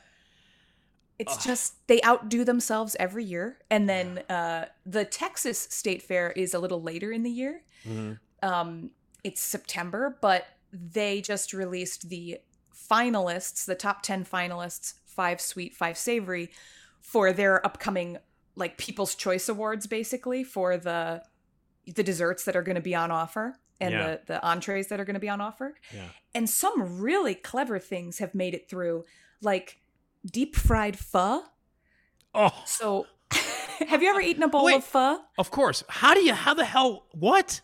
It's just they outdo themselves every year and then uh the texas state fair is a little later in the year Mhm. um it's september but they just released the finalists the top 10 finalists five sweet five savory for their upcoming like people's choice awards basically for the the desserts that are going to be on offer and Yeah. the the entrees that are going to be on offer Yeah. and some really clever things have made it through like deep fried pho Oh, so have you ever eaten a bowl Wait. of pho of course. How do you? How the hell? What?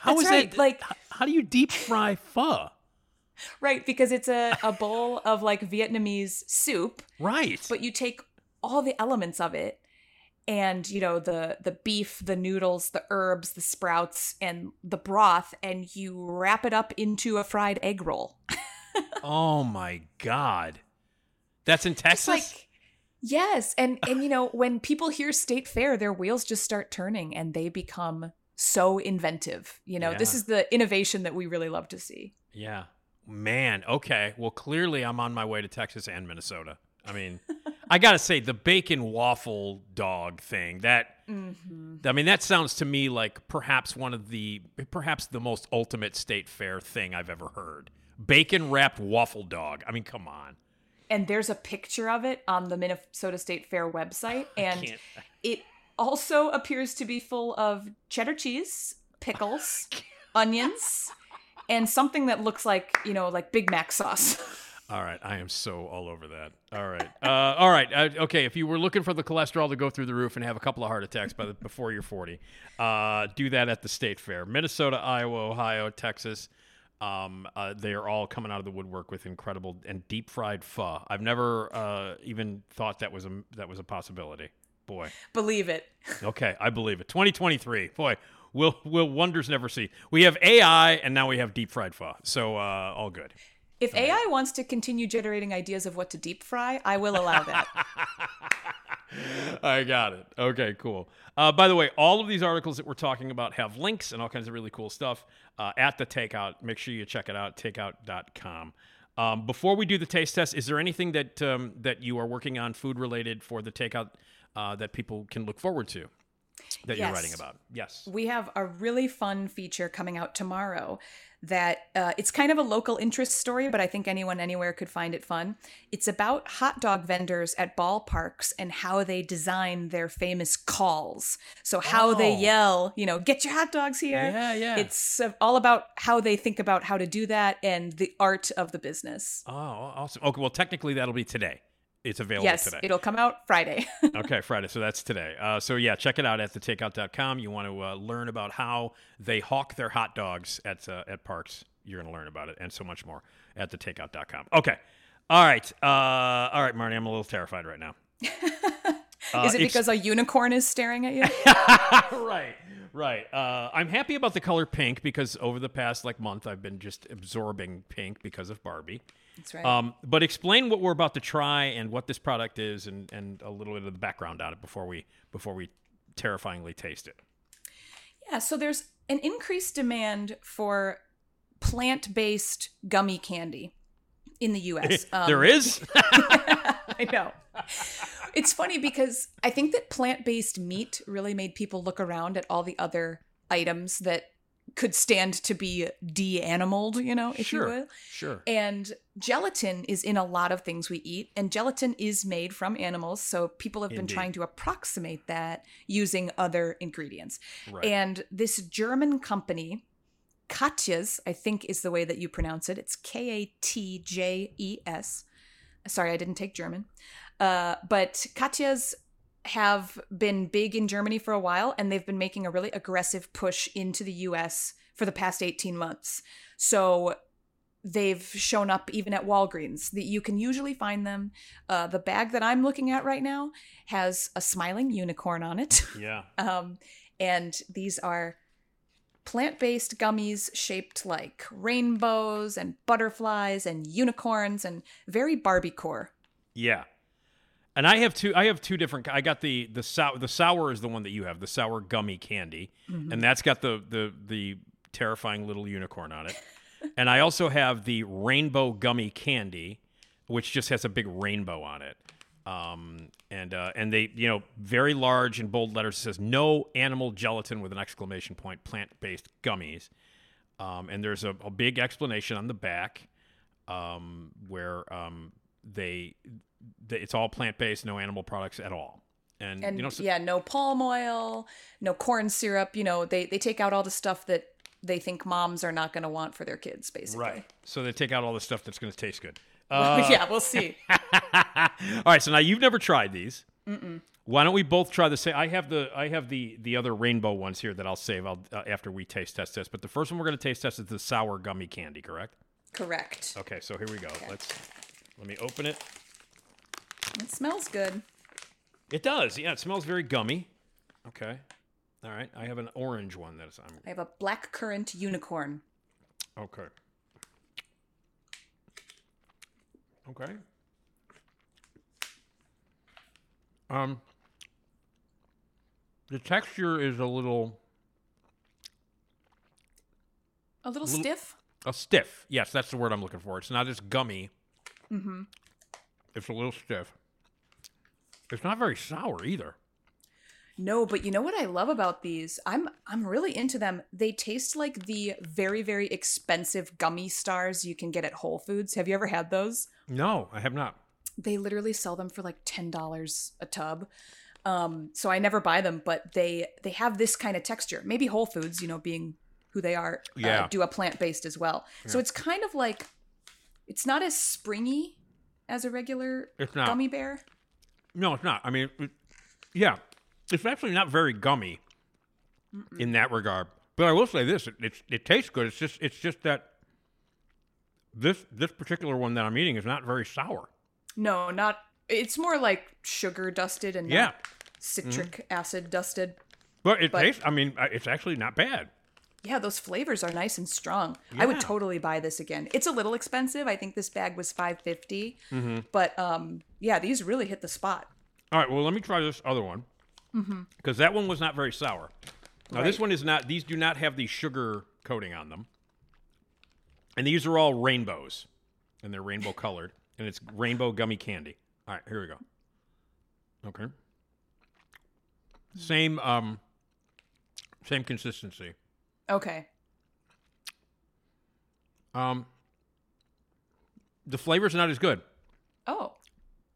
How That's is right, that? like- how do you deep fry pho? right because it's a, a bowl of like vietnamese soup Right. but you take all the elements of it and you know the the beef the noodles the herbs the sprouts and the broth and you wrap it up into a fried egg roll oh my god. That's in Texas. Like yes and and you know when people hear state fair their wheels just start turning and they become so inventive. You know, this is the innovation that we really love to see. Yeah. Man, okay. Well, clearly I'm on my way to Texas and Minnesota. I mean, I got to say the bacon waffle dog thing, that mm-hmm. I mean, that sounds to me like perhaps one of the perhaps the most ultimate state fair thing I've ever heard. Bacon wrapped waffle dog. I mean, come on. And there's a picture of it on the Minnesota State Fair website. And it also appears to be full of cheddar cheese, pickles, onions, and something that looks like, you know, like Big Mac sauce. All right, I am so all over that. All right, uh, all right, uh, okay. If you were looking for the cholesterol to go through the roof and have a couple of heart attacks by the, before you're 40, uh, do that at the state fair. Minnesota, Iowa, Ohio, Texas. Um, uh, they are all coming out of the woodwork with incredible and deep fried pho. I've never uh, even thought that was a that was a possibility. Boy, Believe it. okay, I believe it. 2023, boy, will will wonders never see. We have AI and now we have deep fried pho, so uh, all good. If AI wants to continue generating ideas of what to deep fry, I will allow that. I got it. Okay, cool. Uh, by the way, all of these articles that we're talking about have links and all kinds of really cool stuff uh, at the Takeout. Make sure you check it out, takeout.com. Um, before we do the taste test, is there anything that um, that you are working on food related for the Takeout uh, that people can look forward to that you're writing about? Yes. we have a really fun feature coming out tomorrow that uh, it's kind of a local interest story but i think anyone anywhere could find it fun it's about hot dog vendors at ballparks and how they design their famous calls so how they Oh. yell you know get your hot dogs here Yeah, yeah. it's uh, all about how they think about how to do that and the art of the business Oh, awesome. Okay, well, technically that'll be today. It's available yes today. it'll come out friday okay, Friday. So that's today. Uh, so yeah, check it out at thetakeout.com. You want to uh, learn about how they hawk their hot dogs at uh, at parks. You're going to learn about it and so much more at thetakeout.com. Okay. All right. Uh, all right, Marnie. I'm a little terrified right now. Uh, is it ex- because a unicorn is staring at you right, right. Uh, I'm happy about the color pink because over the past like month, I've been just absorbing pink because of Barbie. That's right Um, but explain what we're about to try and what this product is, and, and a little bit of the background on it before we before we terrifyingly taste it. Yeah, so there's an increased demand for plant based gummy candy in the US. Um, there is. I know. It's funny because I think that plant based meat really made people look around at all the other items that could stand to be de animaled, you know, if Sure. you will. sure. And gelatin is in a lot of things we eat, and gelatin is made from animals. So people have been Indeed. trying to approximate that using other ingredients. Right. And this German company, Katjes, I think is the way that you pronounce it. It's K A T J E S. Sorry, I didn't take German. Uh, but Katjes have been big in Germany for a while, and they've been making a really aggressive push into the US for the past 18 months. So they've shown up even at Walgreens. That you can usually find them. Uh, the bag that I'm looking at right now has a smiling unicorn on it. yeah. Um, and these are plant based gummies shaped like rainbows and butterflies and unicorns and very Barbie core. Yeah. And I have two. I have two different. I got the the sour. The sour is the one that you have. The sour gummy candy, and that's got the the the terrifying little unicorn on it. and I also have the rainbow gummy candy, which just has a big rainbow on it. Um, and uh, and they you know very large in bold letters says no animal gelatin with an exclamation point plant based gummies. Um, and there's a, a big explanation on the back um, where um, they, they it's all plant based, no animal products at all. And, And you know, so- yeah, no palm oil, no corn syrup. You know, they, they take out all the stuff that they think moms are not going to want for their kids, basically. right. So they take out all the stuff that's going to taste good. Uh, yeah, we'll see. all right. So now you've never tried these. Why don't we both try the same? I have the I have the the other rainbow ones here that I'll save I'll, uh, after we taste test this. But the first one we're going to taste test is the sour gummy candy. Correct? Correct. Okay. So here we go. Let's let me open it. It smells good. It does. Yeah. It smells very gummy. Okay. All right. I have an orange one that's I'm I have a black currant unicorn. Okay. Okay. Um the texture is a little A little Little- stiff. A stiff. Yes, that's the word I'm looking for. It's not as gummy. Mm-hmm. It's a little stiff. It's not very sour either. No, but you know what I love about these? I'm I'm really into them. They taste like the very very expensive gummy stars you can get at Whole Foods. Have you ever had those? No, I have not. They literally sell them for like $10 a tub. Um so I never buy them, but they they have this kind of texture. Maybe Whole Foods, you know, being who they are, uh, Yeah. do a plant-based as well. So it's kind of like it's not as springy as a regular It's not. gummy bear. No, it's not. I mean, it, yeah, it's actually not very gummy in that regard. But I will say this: it, it it tastes good. It's just it's just that this this particular one that I'm eating is not very sour. No, not it's more like sugar dusted and not Yeah, citric mm-hmm. acid dusted. but it But- tastes. I mean, it's actually not bad. Yeah, those flavors are nice and strong. I would totally buy this again. It's a little expensive. I think this bag was 550. Mm-hmm. But um yeah, these really hit the spot. All right, well, let me try this other one because that one was not very sour. Now this one is not. These do not have the sugar coating on them, and these are all rainbows, and they're rainbow colored, and it's rainbow gummy candy. All right, here we go. Okay. Same um. Same consistency. Okay. Um. The flavor's not as good. Oh.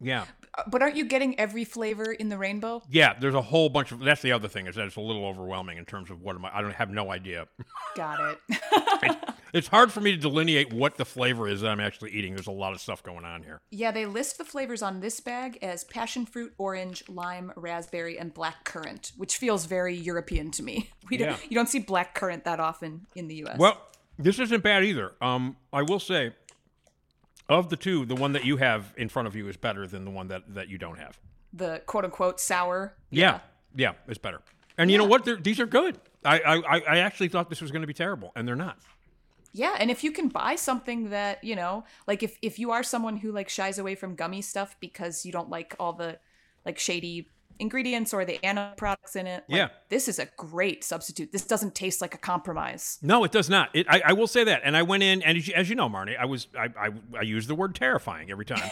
Yeah. Uh, But aren't you getting every flavor in the rainbow? Yeah, there's a whole bunch of. That's the other thing is that it's a little overwhelming in terms of what am I? I don't have no idea. Got it. It's hard for me to delineate what the flavor is that I'm actually eating. There's a lot of stuff going on here. yeah, they list the flavors on this bag as passion fruit, orange, lime, raspberry, and black currant, which feels very European to me. We Yeah. don't, you don't see black currant that often in the US. Well, this isn't bad either. Um, I will say, of the two, the one that you have in front of you is better than the one that, that you don't have. the quote unquote sour. Yeah, yeah, it's better. And you know what? They're, these are good. I, I, I- I actually thought this was going to be terrible, and they're not. Yeah, and if you can buy something that, you know, like if if you are someone who like shies away from gummy stuff because you don't like all the like shady ingredients or the animal products in it, like, Yeah. this is a great substitute. This doesn't taste like a compromise. No, it does not. It, I, I will say that. And I went in, and as you, as you know, Marnie, I was I, I, I use the word terrifying every time.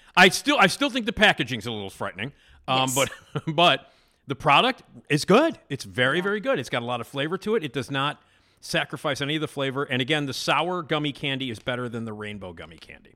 I still I still think the packaging's a little frightening. Um, Yes. but but the product is good. It's very very good. It's got a lot of flavor to it. It does not sacrifice any of the flavor. And again, the sour gummy candy is better than the rainbow gummy candy.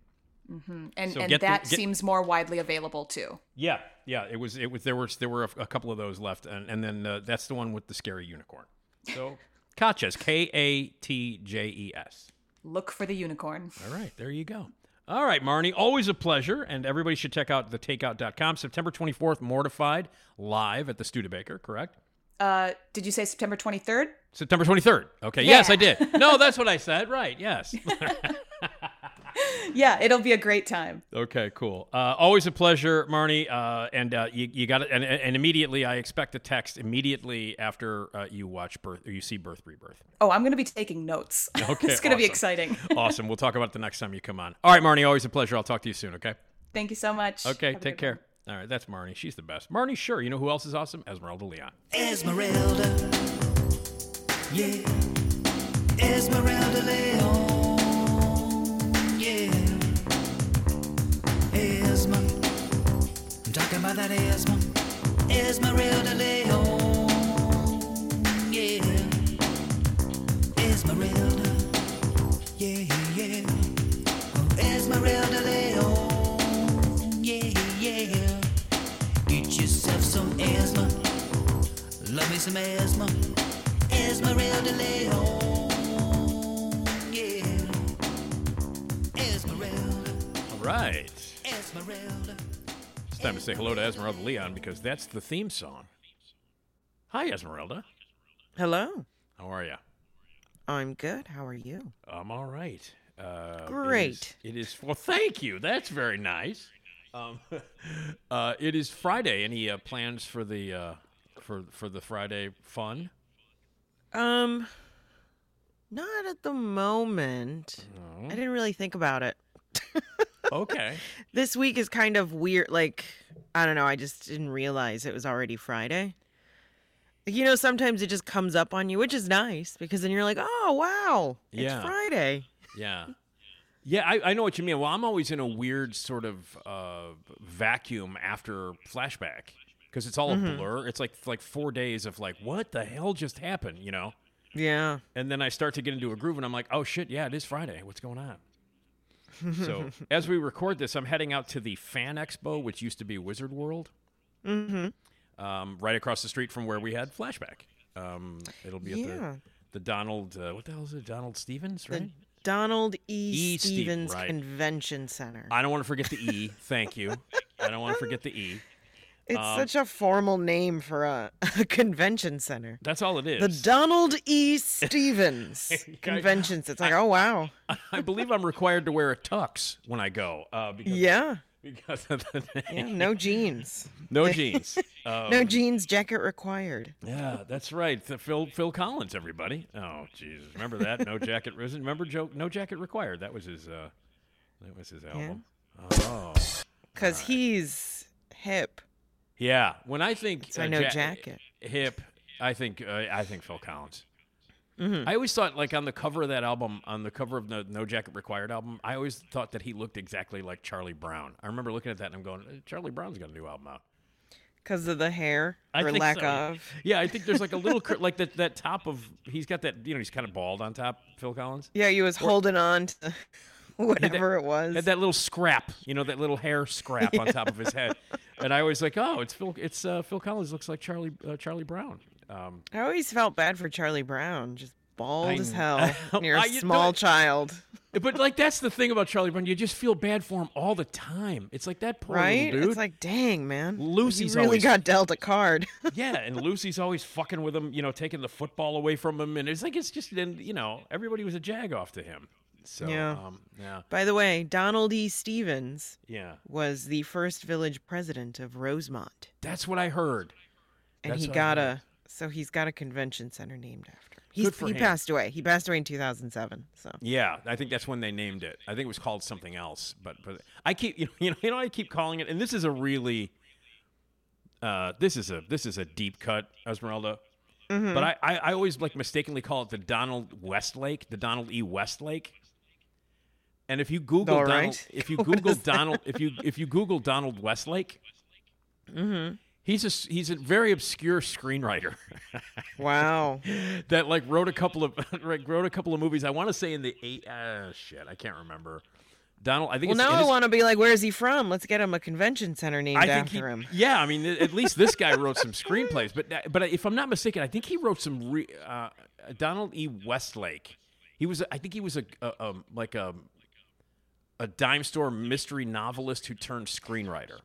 And So and get the- that get- seems more widely available too. Yeah, yeah. It was it was there was there were a, a couple of those left, and and then uh, that's the one with the scary unicorn. So Katjes, K A T J E S. Look for the unicorn. All right, there you go. All right, Marnie, always a pleasure. And everybody should check out thetakeout.com. September 24th, Mortified, live at the Studebaker, correct? Uh did you say September 23rd? September 23rd. Okay, yes, I did. No, that's what I said. Right, yes. Yeah, it'll be a great time. okay, cool. Uh, always a pleasure, Marnie. Uh, and uh, you, you got it. And, and immediately, I expect a text immediately after uh, you watch Birth or you see Birth Rebirth. Oh, I'm going to be taking notes. Okay, it's going to be exciting. awesome. We'll talk about it the next time you come on. All right, Marnie, always a pleasure. I'll talk to you soon, okay? Thank you so much. Okay, Have take good care. All right, that's Marnie. She's the best. Marnie, sure. You know who else is awesome? Esmeralda Leon. Esmeralda. Yeah. Esmeralda Leon. Love me some Esma. Esmeralda Leon. Right. Esmeralda. It's time to say hello to Esmeralda Leon because that's the theme song. Hi, Esmeralda. Hello. How are you? I'm good. How are you? I'm all right. Uh, Great. It is, well, thank you. That's very nice. Um, uh, it is Friday. Any uh, plans for the uh, for for the Friday fun? Um not at the moment. I didn't really think about it. Okay. This week is kind of weird like I don't know, I just didn't realize it was already Friday. You know, sometimes it just comes up on you, which is nice because then you're like, oh wow, it's Yeah. Friday. Yeah. Yeah, I, I know what you mean. Well, I'm always in a weird sort of uh, vacuum after flashback because it's all a blur. It's like like four days of like, what the hell just happened, you know? Yeah. And then I start to get into a groove, and I'm like, oh shit, yeah, it is Friday. What's going on? So as we record this, I'm heading out to the Fan Expo, which used to be Wizard World, mm-hmm. um, right across the street from where we had flashback. Um, it'll be at the the Donald. Uh, what the hell is it? Donald Stephens, right? The? Donald E. E. Steve- Stephens right. Convention Center. I don't want to forget the E. Thank you. I don't want to forget the E. It's um, such a formal name for a, a convention center. That's all it is. The Donald E. Stephens Convention. Center. It's like, oh wow, I believe I'm required to wear a tux when I go. Uh, because, yeah, Because of the yeah, name. no jeans, No jeans. Um, no jeans jacket required. Yeah, that's right. The Phil Phil Collins, everybody. Oh, Jesus, remember that? No jacket. Remember joke? No jacket required. That was his. Uh, that was his album. Oh, Cause he's hip. Yeah. When I think uh, no ja- jacket. hip, I think uh, I think Phil Collins. Mm-hmm. I always thought, like on the cover of that album, on the cover of the No Jacket Required album, I always thought that he looked exactly like Charlie Brown. I remember looking at that and I'm going, "Eh, Charlie Brown's got a new album out. Because of the hair I or lack so. of. Yeah, I think there's like a little cur- like that that top of he's got that you know he's kind of bald on top. Phil Collins Yeah, he was holding on to whatever it was. had that little scrap, you know, that little hair scrap on top of his head, and I always like, oh, it's Phil. It's uh, Phil Collins looks like Charlie uh, Charlie Brown. Um, I always felt bad for Charlie Brown, just bald I as hell. I know. You're I- a you know small child, but like that's the thing about Charlie Brown, you just feel bad for him all the time. It's like that poor right? little dude. It's like, dang, man. Lucy's you really always- got dealt a card. yeah, and Lucy's always fucking with him, you know, taking the football away from him, and it's like it's just, and you know, everybody was a jag off to him. So Yeah. um, yeah, By the way, Donald E. Stephens yeah, was the first village president of Rosemont, that's what I heard. and That's he got a so he's got a convention center named after him. He's, Good for he him. passed away. He passed away in 2007. So Yeah, I think that's when they named it. I think it was called something else, but but I keep you know you know, you know I keep calling it, and this is a really uh, this is a this is a deep cut Esmeralda. Mm-hmm. But I, I, I always like mistakenly call it the Donald Westlake, the Donald E. Westlake. And if you Google All Donald, right. if you Google? Donald, if you if you Google Donald Westlake, Mm-hmm. he's a he's a very obscure screenwriter wow, that like wrote a couple of wrote a couple of movies. I want to say in the eight uh, shit, I can't remember. Donald, I think well now I want to be like, where's he from? Let's get him a convention center named I think after he, him. Yeah, I mean, at least this guy wrote some screenplays. But but if I'm not mistaken, I think he wrote some. Re, uh, Donald E. Westlake. He was. I think he was a, a um, like a a dime store mystery novelist who turned screenwriter.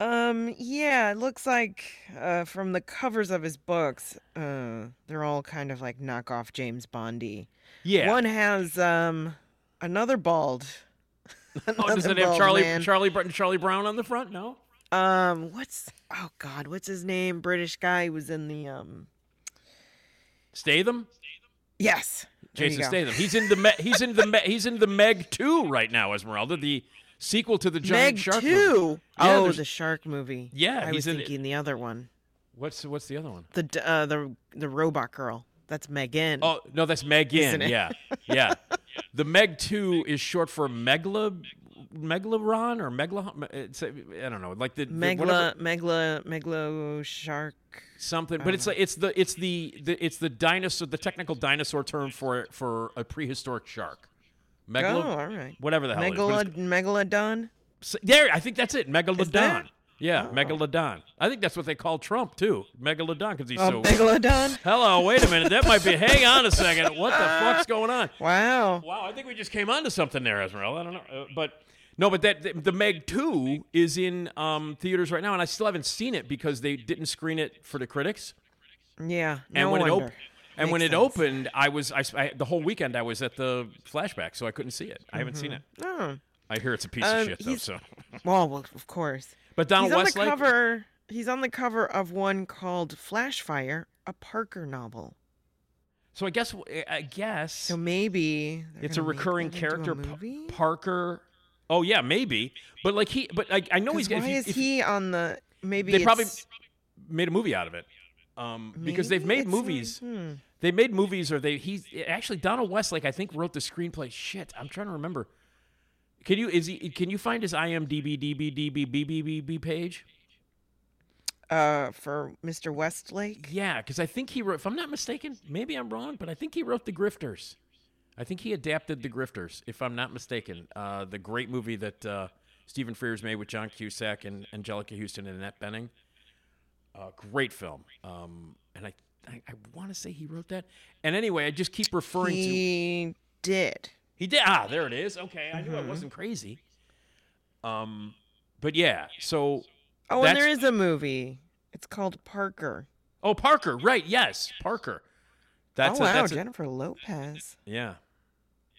Um, yeah, it looks like uh, from the covers of his books, uh, they're all kind of like knockoff James Bondy. Yeah. One has um another bald. oh, does another it have Charlie man. Charlie Br- Charlie Brown on the front? No. Um, what's oh god, what's his name? British guy who was in the um. Statham. Yes, Jason. Statham. He's in the Me- he's in the Me- he's in the Meg two right now. Esmeralda, the sequel to the giant Meg shark. two. movie. Yeah, oh, there's- the shark movie. Yeah, I he's was in it. thinking the other one. What's what's the other one? The d- uh the the robot girl. That's Megan. Oh no, that's Megan. Isn't it? Yeah, yeah. The Meg Two is short for Megla, Meglaron or Megla. It's, I don't know, like the the Megla, whatever- Megla, Meglo shark. something. But it's like it's the it's the, the it's the dinosaur, the technical dinosaur term for for a prehistoric shark. Megla, oh, all right. whatever the hell. it is. But Megala, Megalodon. So- there, I think that's it. Megalodon. Yeah, Oh. Megalodon. I think that's what they call Trump too. Megalodon because he's Oh, so. Megalodon. Hello, wait a minute. That might be. Hang on a second. What the fuck's going on? Wow. Wow, I think we just came onto something there, Esmeralda. I don't know, uh, but no, but that the, the Meg Two is in um, theaters right now, and I still haven't seen it because they didn't screen it for the critics. Yeah. And no when wonder. it opened, and when it sense. opened, I was I, I- the whole weekend I was at the flashback, so I couldn't see it. I haven't seen it. Oh. I hear it's a piece Um, of shit though. So, Well, well, of course. but Donald he's on Westlake. the cover. He's on the cover of one called Flashfire, a Parker novel. So I guess I guess So maybe it's a recurring a character, Pa- Parker. Oh yeah, maybe. But like he, but I, I know he's. if why you- is if- he on the? Maybe They probably made a movie out of it. Um, because they've made movies. like, hmm. They made movies, or they he's actually Donald Westlake. I think wrote the screenplay. Shit, I'm trying to remember. Can you is he? Can you find his IMDb DB DB BBB page? Uh, for Mr. Westlake. Yeah, because I think he wrote. If I'm not mistaken, maybe I'm wrong, but I think he wrote The Grifters. I think he adapted The Grifters, if I'm not mistaken. Uh, the great movie that uh, Stephen Frears made with John Cusack and Anjelica Huston and Annette Bening. Uh, great film. Um, and I, I, I want to say he wrote that. And anyway, I just keep referring to. He did. He did. Ah, there it is. Okay, I knew I wasn't crazy. Um, but yeah. So. Oh, and there is a movie. It's called Parker. Oh, Parker. Right. Yes, Parker. That's oh a, wow, a- Jennifer Lopez. yeah.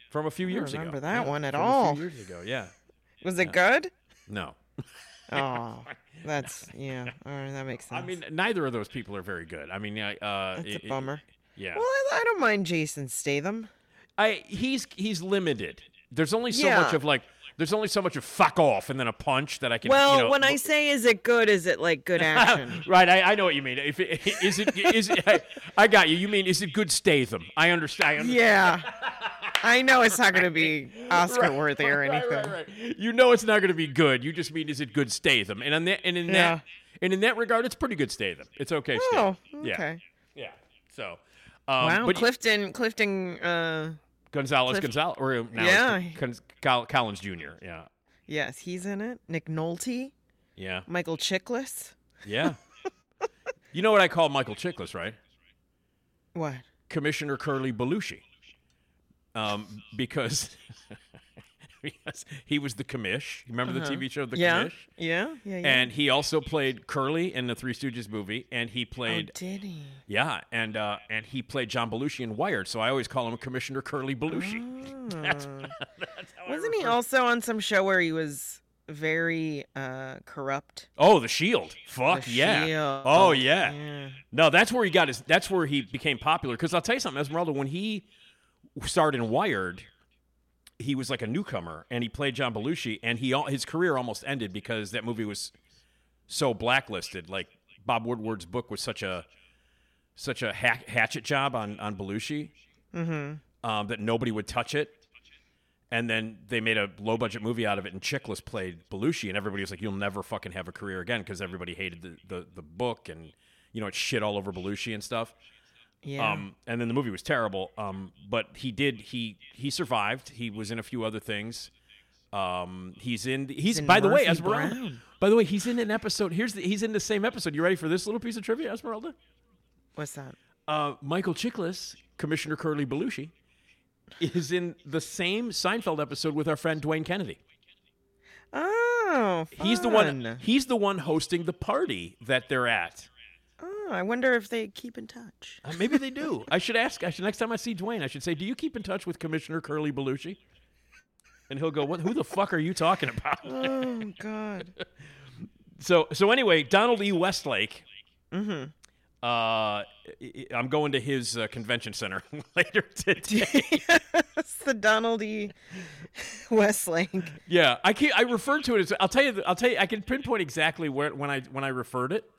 From a few I don't years ago. remember that Yeah, one at from all. A few years ago. Yeah. Was it good? No. Oh, that's yeah. All right, that makes sense. I mean, neither of those people are very good. I mean, uh, that's it- a it- bummer. yeah. Well, I, I don't mind Jason Statham. I he's he's limited. There's only so Yeah. much of like. There's only so much of fuck off and then a punch that I can. Well, you know, when I say is it good, is it like good action? right, I, I know what you mean. If it, is it is it, I, I got you. You mean is it good Statham? I understand. I understand. yeah. I know it's not going to be Oscar Right, worthy or anything. Right, right, You know it's not going to be good. You just mean is it good Statham? And in that and in Yeah. that and in that regard, it's pretty good Statham. It's okay. Oh, Statham. Yeah. okay. Yeah. So. Um, wow, Clifton, Clifton, uh, Gonzalez Cliff- Gonzalez or uh, now Yeah. Con- Col- Collins Jr. Yeah. yes, he's in it. Nick Nolte, Yeah. Michael Chiklis. Yeah. you know what I call Michael Chiklis, right? What? Commissioner Curly Belushi. Um, because because he was the commish. You Remember the TV show The Uh-huh. yeah, Commish? yeah, yeah, yeah. And he also played Curly in the Three Stooges movie, and he oh, played did he? yeah, and uh, and he played John Belushi in Wired. So I always call him Commissioner Curly Belushi. Oh. that's how Wasn't he also on some show where he was very uh, corrupt? Oh, The Shield. Fuck The yeah. Shield. Oh yeah. Yeah. No, that's where he got his. That's where he became popular. Because I'll tell you something, Esmeralda. When he started in Wired, he was like a newcomer, and he played John Belushi, and he his career almost ended because that movie was so blacklisted. Like Bob Woodward's book was such a such a hack, hatchet job on on Belushi um, that nobody would touch it. And then they made a low budget movie out of it, and Chiklis played Belushi, and everybody was like, "You'll never fucking have a career again," because everybody hated the, the the book, and you know it shit all over Belushi and stuff. Yeah. Um, and then the movie was terrible. Um, but he did he he survived. He was in a few other things. Um, he's in. He's in by the way, Esmeralda. Brown. By the way, he's in an episode. Here's the, he's in the same episode. You ready for this little piece of trivia, Esmeralda? What's that? Uh, Michael Chiklis, Commissioner Curly Belushi, is in the same Seinfeld episode with our friend Dwayne Kennedy. Oh, He's the one. He's the one hosting the party that they're at. Oh, I wonder if they keep in touch. Uh, maybe they do. I should ask. I should next time I see Dwayne, I should say, "Do you keep in touch with Commissioner Curly Belushi?" And he'll go, "What? Who the fuck are you talking about?" Oh God. so, so anyway, Donald E. Westlake. Mm-hmm. Uh, I'm going to his uh, convention center later today. It's the Donald E. Westlake. yeah, I keep, I referred to it as. I'll tell you. I'll tell you. I can pinpoint exactly where when I when I referred it.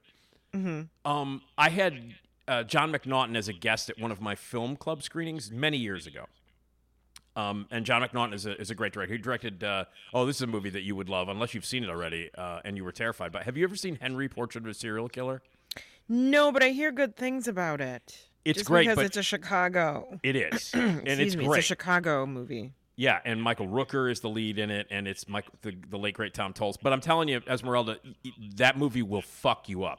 Mm-hmm. Um, I had uh, John McNaughton as a guest at one of my film club screenings many years ago. Um, and John McNaughton is a, is a great director. He directed, uh, oh, this is a movie that you would love, unless you've seen it already uh, and you were terrified. But have you ever seen Henry Portrait of a Serial Killer? No, but I hear good things about it. It's Just great, because it's a Chicago. It is, and it's me, great. It's a Chicago movie. Yeah, and Michael Rooker is the lead in it, and it's Mike, the, the late great Tom Towles. But I'm telling you, Esmeralda, that movie will fuck you up.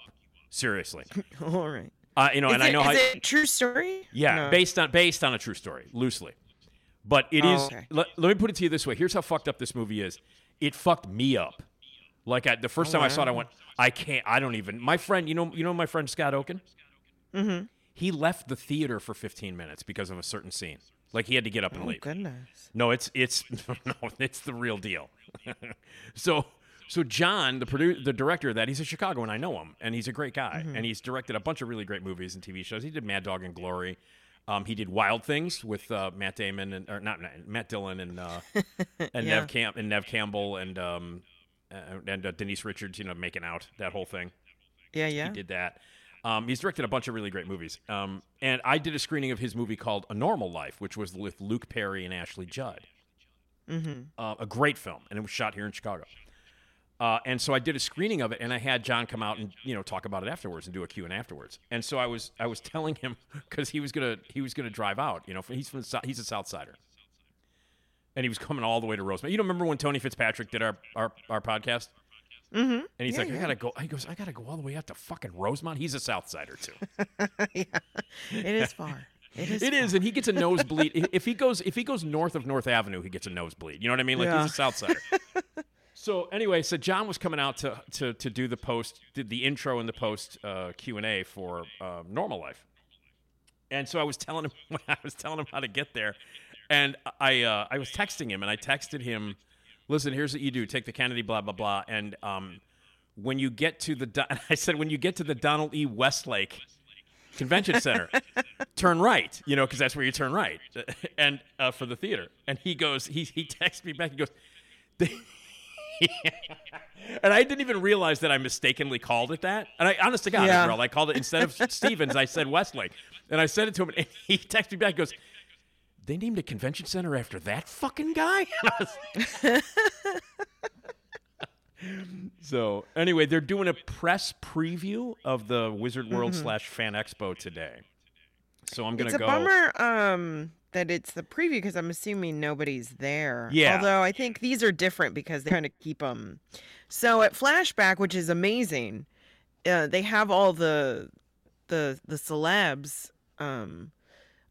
Seriously, All right. uh, you know, Is, and it, I know is how. it a true story? Yeah, No. based on based on a true story, loosely. But it Oh, is. okay. Let, let me put it to you this way. Here's how fucked up this movie is. It fucked me up. Like I, the first time I saw it, I went, I can't. I don't even. My friend, you know, you know, my friend Scott Oken. Mm-hmm. He left the theater for 15 minutes because of a certain scene. Like he had to get up and Oh leave. goodness. No, it's it's no, it's the real deal. so so John, the produ- the director of that, he's a Chicago and I know him, and he's a great guy, Mm-hmm. and he's directed a bunch of really great movies and TV shows. He did Mad Dog and Glory. Um, he did Wild Things with uh, Matt Damon and or not Matt- Dillon and uh, and Yeah. Neve Camp and Neve Campbell and um, uh, and uh, Denise Richards, you know, making out that whole thing. Yeah, yeah. He did that. Um, he's directed a bunch of really great movies. Um, and I did a screening of his movie called A Normal Life, which was with Luke Perry and Ashley Judd. Mm-hmm. Uh, a great film, and it was shot here in Chicago. Uh, and so I did a screening of it, and I had John come out and you know talk about it afterwards and do a Q and afterwards. And so I was I was telling him because he was gonna he was gonna drive out. You know, he's from the, he's a South Sider, and he was coming all the way to Rosemont. You don't remember when Tony Fitzpatrick did our our, our podcast? Mm-hmm. And he's Yeah, like, I yeah. gotta go. He goes, I gotta go all the way out to fucking Rosemont. He's a South Sider too. yeah. It is far. It is. It is, and he gets a nosebleed. If he goes, if he goes north of North Avenue, he gets a nosebleed. You know what I mean? Like Yeah. he's a South Sider. So anyway, so John was coming out to to to do the post, did the intro and the post uh, Q and A for uh, Normal Life, and so I was telling him, I was telling him how to get there, and I uh, I was texting him, and I texted him, listen, here's what you do: take the Kennedy, blah blah blah, and um, when you get to the, I said when you get to the Donald E. Westlake Convention Center, turn right, you know, because that's where you turn right, and uh, for the theater. And he goes, he he texts me back. He goes, and I didn't even realize that I mistakenly called it that. And I, honest to God, Yeah. I called it instead of Stephens, I said Westlake, and I said it to him, and he texted me back. He goes. They named a convention center after that fucking guy. And I was- so anyway, they're doing a press preview of the Wizard World slash Fan Expo today. So I'm gonna Mm-hmm. It's a go. bummer um, that it's the preview because I'm assuming nobody's there. Yeah. Although I think these are different because they kind of keep them. So at Flashback, which is amazing, uh, they have all the the the celebs um,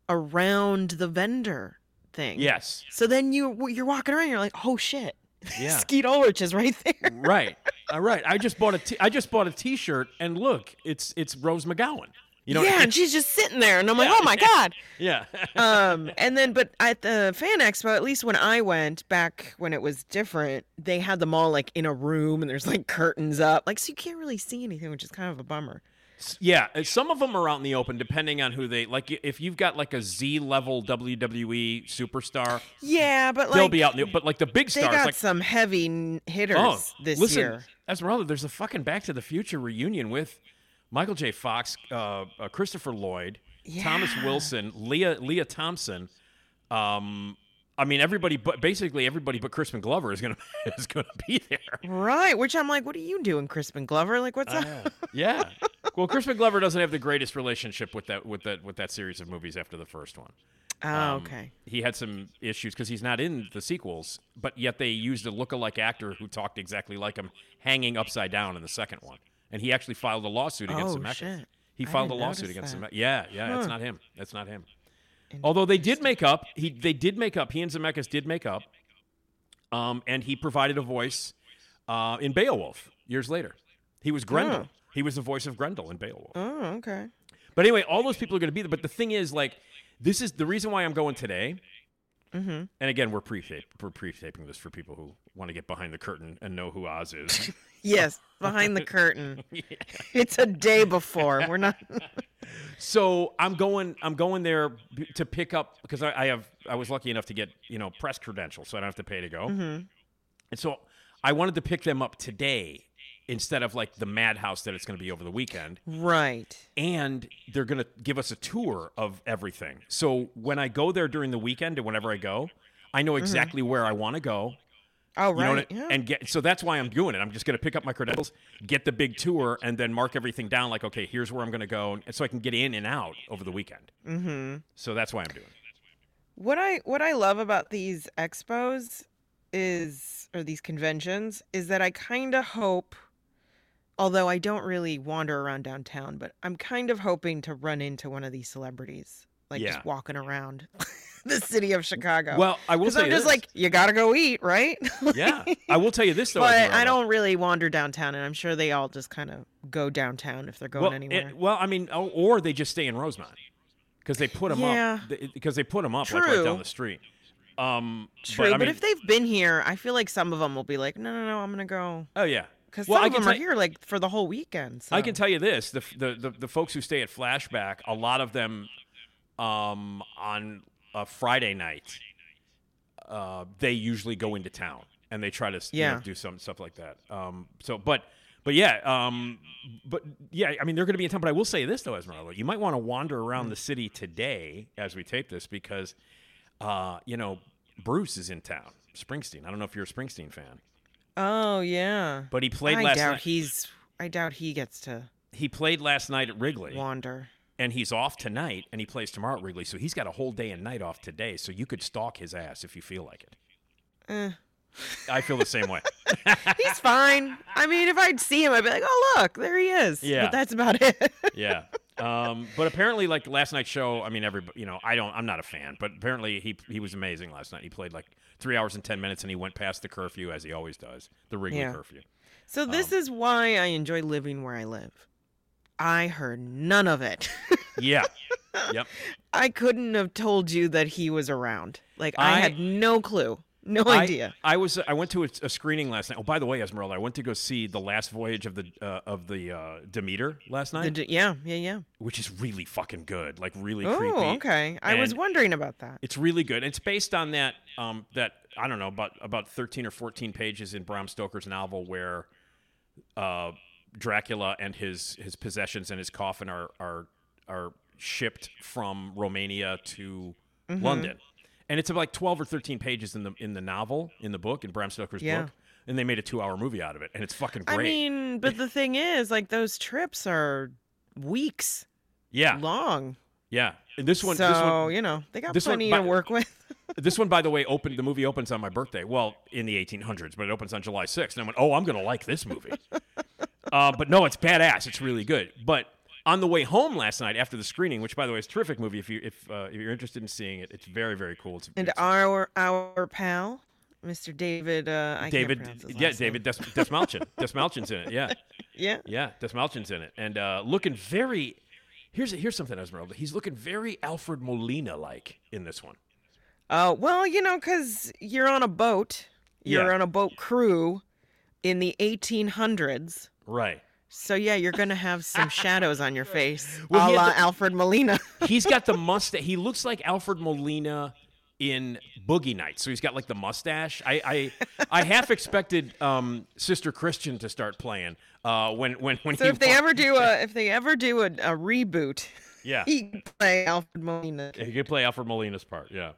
around the vendor thing. Yes. So then you you're walking around, you're like, oh shit, Yeah. Skeet Ulrich is right there. right. All right. I just bought a t- I just bought a T-shirt, and look, it's it's Rose McGowan. You know. yeah, and she's just sitting there, and I'm like, oh my god. yeah. um and then but at the fan expo at least when i went back when it was different they had them all like in a room and there's like curtains up like so you can't really see anything which is kind of a bummer Yeah, uh, some of them are out in the open, depending on who they like. If you've got like a Z level WWE superstar, yeah but like they'll be out in the. But like the big stars, they got like some heavy hitters oh, this listen, year Esmeralda, there's a fucking Back to the Future reunion with Michael J. Fox, uh, uh, Christopher Lloyd, Thomas Wilson, Lea Lea Thompson. Um, I mean, everybody, but basically everybody but Crispin Glover is gonna is gonna be there. right which i'm like what are you doing crispin glover like what's up Yeah. Well, Crispin Glover doesn't have the greatest relationship with that with that with that series of movies after the first one. oh Um, okay He had some issues because he's not in the sequels, but yet they used a look-alike actor who talked exactly like him, hanging upside down in the second one, and he actually filed a lawsuit against Oh, Zemeckis. shit. He filed a lawsuit against that. Zemeckis. Yeah, yeah, Huh. not him. That's not him. Although they did make up, he they did make up. He and Zemeckis did make up, um, and he provided a voice uh, in Beowulf years later. He was Grendel. Oh. He was the voice of Grendel in Beowulf. oh okay But anyway, all those people are going to be there. But the thing is, like, this is the reason why I'm going today. Mm-hmm. And again, we're pre-tape, we're pre-taping this for people who want to get behind the curtain and know who Oz is. yes behind the curtain it's a day before we're not so I'm going, I'm going there to pick up because I, I have, I was lucky enough to get, you know, press credentials, so I don't have to pay to go. Mhm. And so I wanted to pick them up today instead of like the madhouse that it's going to be over the weekend. right and they're going to give us a tour of everything. So when I go there during the weekend and whenever I go, I know exactly where I want to go. oh You know right yeah. And get so that's why I'm doing it. I'm just going to pick up my credentials, get the big tour, and then mark everything down. Like, okay, here's where I'm going to go, and so I can get in and out over the weekend. mm-hmm So that's why I'm doing it. What I what I love about these expos is or these conventions is that I kind of hope although I don't really wander around downtown, but I'm kind of hoping to run into one of these celebrities like Yeah. just walking around the city of Chicago. Well, I will say I'm just this. like you got to go eat, right? yeah, I will tell you this though. but I don't really wander downtown and I'm sure they all just kind of go downtown if they're going well, anywhere. it- well, I mean, or, or they just stay in Rosemont because they put them Yeah. up because they put them up like right True. down the street. Um, True, but, I but mean, if they've been here, I feel like some of them will be like, "No, no, no, I'm going to go oh yeah, Because Well, some I of can them are tell- here like for the whole weekend. So. I can tell you this: the, the the the folks who stay at Flashback, a lot of them, um, on a Friday night, uh, they usually go into town and they try to you know, Yeah. do some stuff like that. Um, so, but but yeah, um, but yeah, I mean they're going to be in town. But I will say this though, Esmeralda, you might want to wander around the city today as we tape this because, uh, you know, Bruce is in town. Springsteen. I don't know if you're a Springsteen fan, Oh yeah. but he played I last doubt night. he's. I doubt he gets to He played last night at Wrigley. wander. and he's off tonight and he plays tomorrow at Wrigley. So he's got a whole day and night off today. So you could stalk his ass if you feel like it. Eh. I feel the same way. He's fine. I mean, if I'd see him, I'd be like, "Oh, look, there he is." Yeah. But that's about it. yeah. Um, but apparently, like last night's show, I mean, every you know, I don't, I'm not a fan, but apparently he he was amazing last night. He played like three hours and ten minutes, and he went past the curfew as he always does, the Wrigley Yeah. curfew. so this Um, is why I enjoy living where I live. I heard none of it. Yeah. yep. I couldn't have told you that he was around. Like I, I- had no clue, no I- idea. I, was I went to a, a screening last night. Oh, by the way, Esmeralda, I went to go see the last voyage of the uh, of the uh, Demeter last night, d- yeah, yeah, yeah. which is really fucking good. Like really creepy. Oh, creepy. okay. I was wondering about that. It's really good. It's based on that um, that I don't know about about thirteen or fourteen pages in Bram Stoker's novel where uh, Dracula and his his possessions and his coffin are are are shipped from Romania to Mm-hmm. London, and it's about like twelve or thirteen pages in the in the novel in the book in Bram Stoker's Yeah. book, and they made a two hour movie out of it, and it's fucking great. I mean, but the thing is, like those trips are weeks yeah, long. yeah. And this one, so this one, you know they got this one- plenty but- to work with. This one, by the way, opened. The movie opens on my birthday. Well, in the 1800s, but it opens on July 6th. And I went, "Oh, I'm gonna like this movie." uh, but no, it's badass. It's really good. But on the way home last night after the screening, which by the way is a terrific movie. If you if uh, if you're interested in seeing it, it's very very cool. It's, and it's- our our pal, Mr. David. Uh, I David, yeah. David Des, Dastmalchian. Dastmalchian's in it. Yeah, Yeah. yeah, Dastmalchian's in it, and uh, looking very. Here's here's something, Esmeralda. He's looking very Alfred Molina like in this one. Oh well, you know, because you're on a boat. You're Yeah. on a boat crew in the 1800s. Right. So yeah, you're gonna have some shadows on your face, Well, a la the- Alfred Molina. He's got the mustache. He looks like Alfred Molina in Boogie Nights. So he's got like the mustache. I I, I half expected um, Sister Christian to start playing uh, when when when so he if they ever do a if they ever do a, a reboot, yeah he can play Alfred Molina. he could play Alfred Molina's part. Yeah.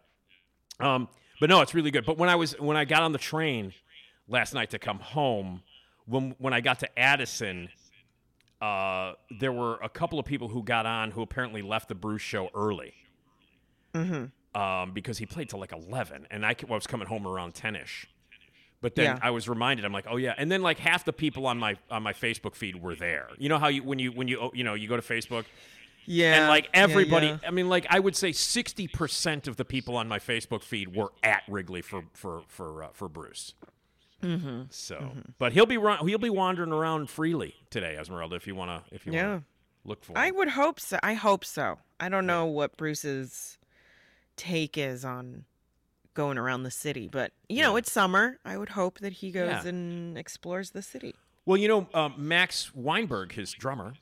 Um, but no, it's really good. But when I was when I got on the train last night to come home, when when I got to Addison. Uh, there were a couple of people who got on who apparently left the Bruce show early. Mm-hmm. um, because he played till like 11 and I was coming home around 10ish but then Yeah. I was reminded I'm like oh yeah and then like half the people on my on my Facebook feed were there you know how you when you when you oh, you know you go to Facebook Yeah. and like yeah, everybody yeah. I mean like I would say 60% of the people on my Facebook feed were at Wrigley for for for uh, for Bruce Mm-hmm. so but he'll be run, he'll be wandering around freely today Esmeralda if you want to if you Yeah. want to look for I would hope so. I hope so. I don't know what Bruce's take is on going around the city, but you know, it's summer. I would hope that he goes Yeah. and explores the city. Well, you know, um, Max Weinberg, his drummer,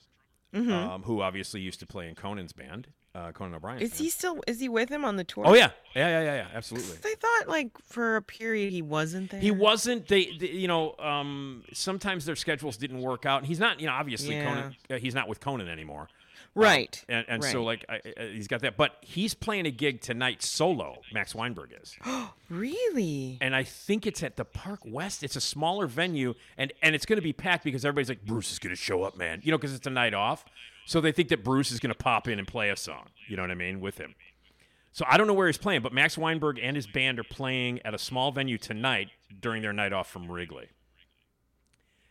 Mhm. um, who obviously used to play in Conan's band, uh, Conan O'Brien. Is he still? Is he with him on the tour? Oh yeah, yeah, yeah, yeah, yeah, absolutely. I thought like for a period he wasn't there. He wasn't. They, they- you know, um, sometimes their schedules didn't work out. And he's not, you know, obviously Yeah. Conan. Uh, he's not with Conan anymore. right. And, and so, like, I, I, he's got that. But he's playing a gig tonight solo. Max Weinberg is, Oh really? and I think it's at the Park West. It's a smaller venue, and and it's going to be packed because everybody's like, Bruce is going to show up, man. You know, because it's a night off. So they think that Bruce is going to pop in and play a song. You know what I mean with him. So I don't know where he's playing, but Max Weinberg and his band are playing at a small venue tonight during their night off from Wrigley.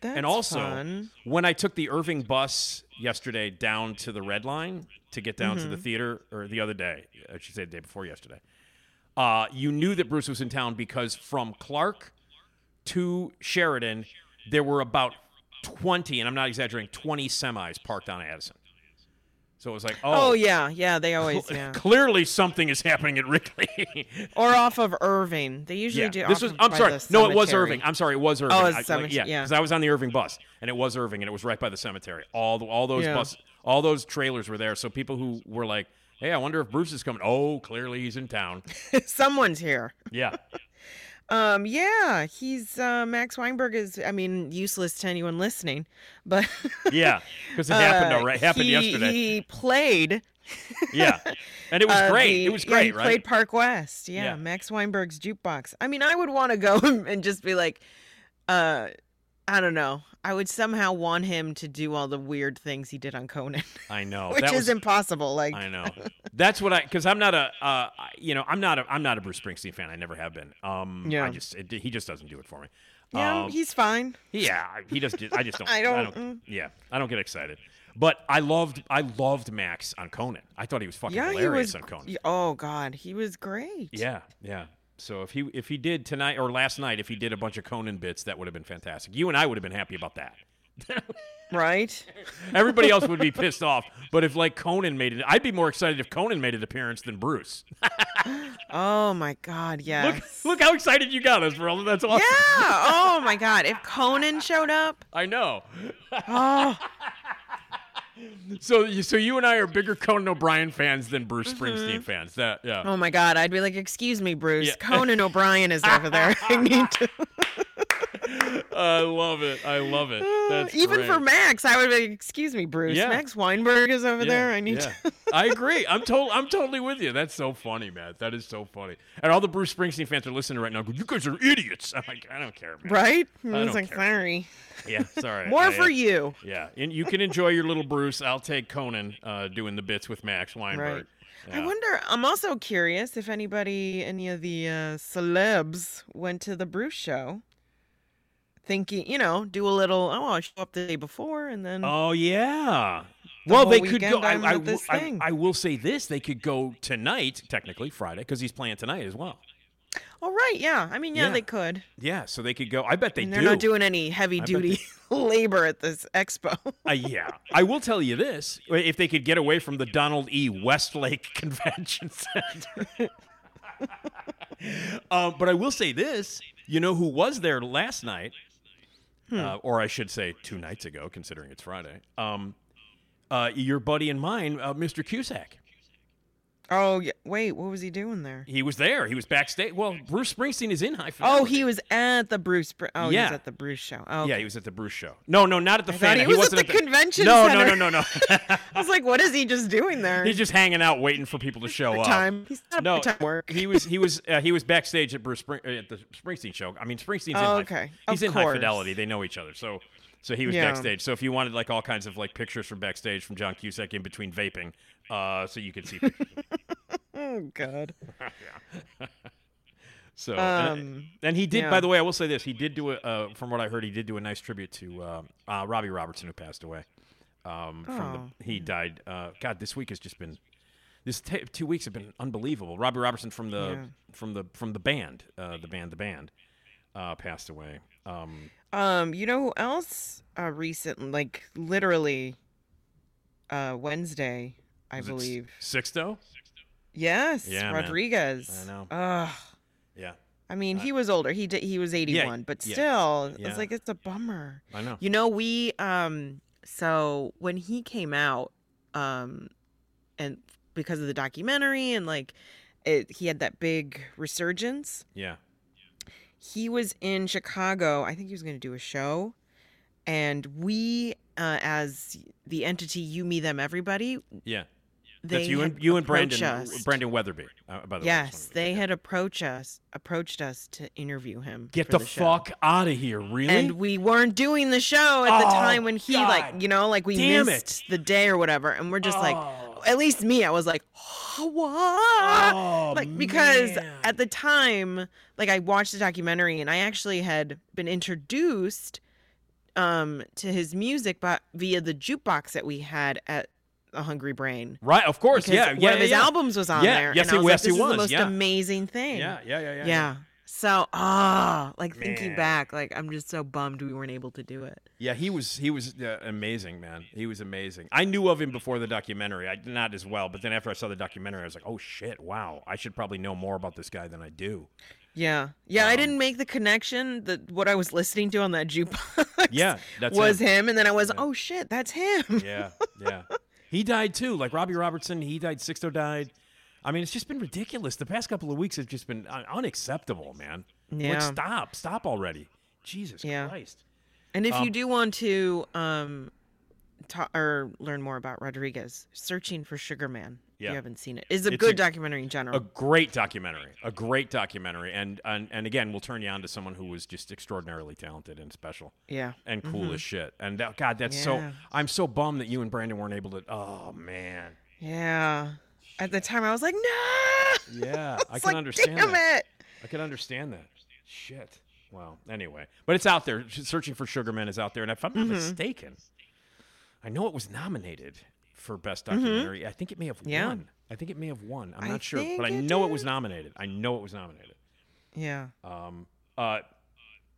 That's and also, fun. when I took the Irving bus yesterday down to the Red Line to get down to the Mm-hmm. theater, or the other day, I should say the day before yesterday, uh, you knew that Bruce was in town because from Clark to Sheridan, there were about 20, and I'm not exaggerating, 20 semis parked on Addison. So it was like, Oh, oh, yeah, yeah. They always cl- yeah. clearly something is happening at Wrigley. or off of Irving. They usually yeah, do. this was. I'm sorry. No, it was. Irving. I'm sorry, it was oh, Irving. it's I- like, cemetery, yeah, yeah. because I was on the Irving bus, and it was Irving, and it was right by the cemetery. All the, all those Yeah. bus, all those trailers were there. So people who were like, "Hey, I wonder if Bruce is coming." Oh, clearly he's in town. Someone's here. Yeah, Um, yeah, he's uh, Max Weinberg is. I mean, useless to anyone listening, but Yeah, because it happened uh, already. Happened he, yesterday. He played. yeah, and it was uh, great. the- it was yeah, great, he right? Played Park West. Yeah, Yeah. Max Weinberg's jukebox. I mean, I would want to go and just be like, uh, I don't know. I would somehow want him to do all the weird things he did on Conan, I know. which that is was, impossible. Like, I know. That's what I because I'm not a uh, you know I'm not a I'm not a Bruce Springsteen fan. I never have been. Um, yeah, I just it, he just doesn't do it for me. yeah, Um, he's fine. Yeah, he just I just don't. I don't- mm. yeah, I don't get excited. But I loved I loved Max on Conan. I thought he was fucking Yeah, he hilarious was. on Conan. Oh God, he was great. Yeah, yeah. So if he if he did tonight or last night, if he did a bunch of Conan bits, that would have been fantastic. You and I would have been happy about that. Right. Everybody else would be pissed off. But if like Conan made it, I'd be more excited if Conan made an appearance than Bruce. Oh my God, yeah! Look, look how excited you got us, bro. That's awesome. Yeah. Oh my God, if Conan showed up, I know. oh, So, you- so you and I are bigger Conan O'Brien fans than Bruce Mm-hmm. Springsteen fans. That, yeah. oh my God, I'd be like, excuse me, Bruce. Yeah. Conan O'Brien is over there. I need to. I love it. I love it. That's Even great. for Max, I would be excuse me, Bruce. Yeah. Max Weinberg is over Yeah, there. I need yeah. to. I agree. I'm total. I'm totally with you. That's so funny, man. That is so funny. And all the Bruce Springsteen fans are listening right now. Go, you guys are idiots. I'm like, I don't care, man. Right? I I was like, care. sorry. Yeah, sorry. More I, for uh, you. Yeah, and you can enjoy your little Bruce. I'll take Conan uh, doing the bits with Max Weinberg. I Yeah. wonder. I'm also curious if anybody, any of the uh, celebs, went to the Bruce show, thinking, you know, do a little. Oh, I'll show up the day before, and then. Oh yeah. The well, they could go. I, I, I-. I will say this: they could go tonight, technically Friday, because he's playing tonight as well. oh right, yeah. I mean, yeah, Yeah. they could. Yeah, so they could go. I bet they and they're do. not doing any heavy duty labor at this expo. Uh, yeah, I will tell you this: if they could get away from the Donald E. Westlake Convention Center. um, but I will say this: you know who was there last night, Hmm. uh, or I should say two nights ago, considering it's Friday. Um, uh, your buddy and mine, uh, Mr. Cusack. Oh yeah. Wait, what was he doing there? He was there. He was backstage. Well, Bruce Springsteen is in High Fidelity. Oh, he was at the Bruce. Br- Oh, he Yeah. was at the Bruce show. Oh, Yeah, he was at the Bruce show. No, no, not at the I fan. thought he was wasn't at the convention No, center. no, no, no, no. I was like, what is he just doing there? He's just hanging out, waiting for people to show up. time. He's not No, part-time work. he was he was uh, he was backstage at Bruce Spring, uh, at the Springsteen show. I mean, Springsteen's in Oh, high, okay. he's Of in High. Fidelity. They know each other, so so he was Yeah. backstage. So if you wanted like all kinds of like pictures from backstage from John Cusack in between vaping, uh, so you could see. Oh God. yeah. so and, Um, and he did. yeah. By the way, I will say this: he did do a. Uh, from what I heard, he did do a nice tribute to uh, uh, Robbie Robertson, who passed away. Um, from Oh. the, he died. Uh, God, this week has just been. This t- two weeks have been unbelievable. Robbie Robertson from the Yeah. from the from the band, uh, the band, the band, uh, passed away. Um, Um, you know who else? Uh, recent, like literally, uh, Wednesday, I was it S- believe. Sixto. Yes, Yeah, man. Rodriguez. I know. Ugh. Yeah, I mean, he was older. He did. He was eighty-one, but yeah, still, yeah. it's like it's a bummer. I know. You know, we um so when he came out um and because of the documentary and like it he had that big resurgence. Yeah. He was in Chicago. I think he was going to do a show and we uh as the entity you me them everybody Yeah. That's you and you and Brandon us. Brandon Weatherby. Uh, by the way, Yes, to they had approached us approached us to interview him. Get for the, fuck out of here! Really? and we weren't doing the show at the Oh, time when he like you know like we missed the day or whatever and we're just like Oh. at least me i was like what Oh, like because man. at the time like i watched the documentary and i actually had been introduced um to his music but via the jukebox that we had at a hungry brain right, of course. because Yeah, one yeah, of his yeah. albums was on Yeah, there yes, and I it was like, it this is was, the most yeah. amazing thing Yeah, yeah, yeah, yeah. yeah. So ah, like thinking Man. back, like I'm just so bummed we weren't able to do it. Yeah, he was he was uh, amazing, man. He was amazing. I knew of him before the documentary. I not as well, but then after I saw the documentary, I was like, "Oh shit, wow! I should probably know more about this guy than I do." Yeah, yeah. I Um, didn't make the connection that what I was listening to on that jukebox. Yeah, that's was him. him. and then I was, Yeah. oh shit, that's him. Yeah, yeah. he died too. Like Robbie Robertson, he died. Sixto died. I mean, it's just been ridiculous. The past couple of weeks have just been un- unacceptable, man. Yeah. Like, stop, stop already. Jesus Yeah. Christ. And if Um, you do want to um ta- or learn more about Rodriguez, Searching for Sugar Man, if you haven't seen it, is a It's good a- documentary in general. A great documentary. A great documentary. And, and and again, we'll turn you on to someone who was just extraordinarily talented and special yeah. and cool as shit. And that, God, that's so. I'm so bummed that you and Brandon weren't able to. Oh man. Yeah. At the time, I was like, no. Yeah, I It's can like, understand Damn that. it. I can understand that. Shit. Well, anyway, but it's out there. Searching for Sugarman is out there, and if I'm not Mm-hmm. mistaken, I know it was nominated for best documentary. I think it may have Mm-hmm. Yeah. won. I think it may have won. I'm I not sure, but I know it was nominated. I know it was nominated. Yeah. Um, uh,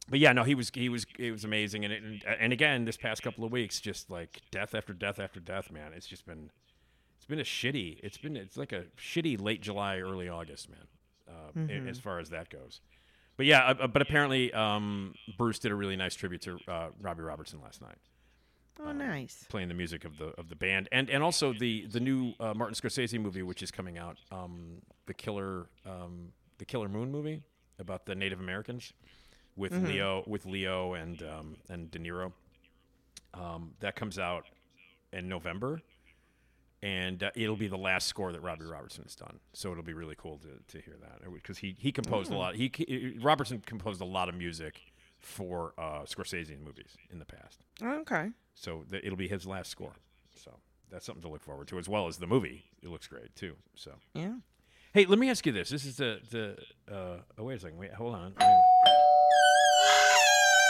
but yeah, no, he was he was it was amazing, and it, and, and again, this past couple of weeks, just like death after death after death, man. It's just been it's been a shitty. It's been it's like a shitty late July, early August, man. Uh, a- as far as that goes. But yeah, uh, but apparently um, Bruce did a really nice tribute to uh, Robbie Robertson last night, Oh, nice. playing the music of the of the band, and and also the the new uh, Martin Scorsese movie, which is coming out, um, the Killer um, the Killer Moon movie about the Native Americans with Leo with Leo and um, and De Niro. Um, that comes out in November, and uh, it'll be the last score that Robbie Robertson has done. So it'll be really cool to, to hear that because he he composed a lot. He, Robertson composed a lot of music for uh, Scorsese movies in the past. Okay. So it'll be his last score. So that's something to look forward to, as well as the movie. It looks great too. So Yeah. hey, let me ask you this: This is the the. Uh, oh wait a second. Wait, hold on.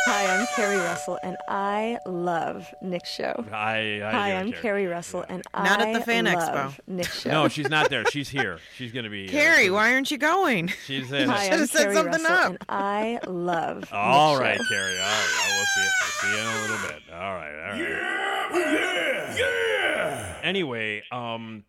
Wait. Hi, I'm Carrie Russell, and I love Nick's show. I, I Hi, I'm care. Carrie Russell, and I Not I at the Fan Expo. Nick's show. No, she's not there. She's here. She's gonna be. uh, Carrie, she's- why aren't you going? She's in. Hi, I'm Should've said Carrie something Russell, up. and I love All Nick's right, show. Carrie. All right. Well, we'll see. We'll see you in a little bit. All right. All right. Yeah! Yeah! Anyway, um,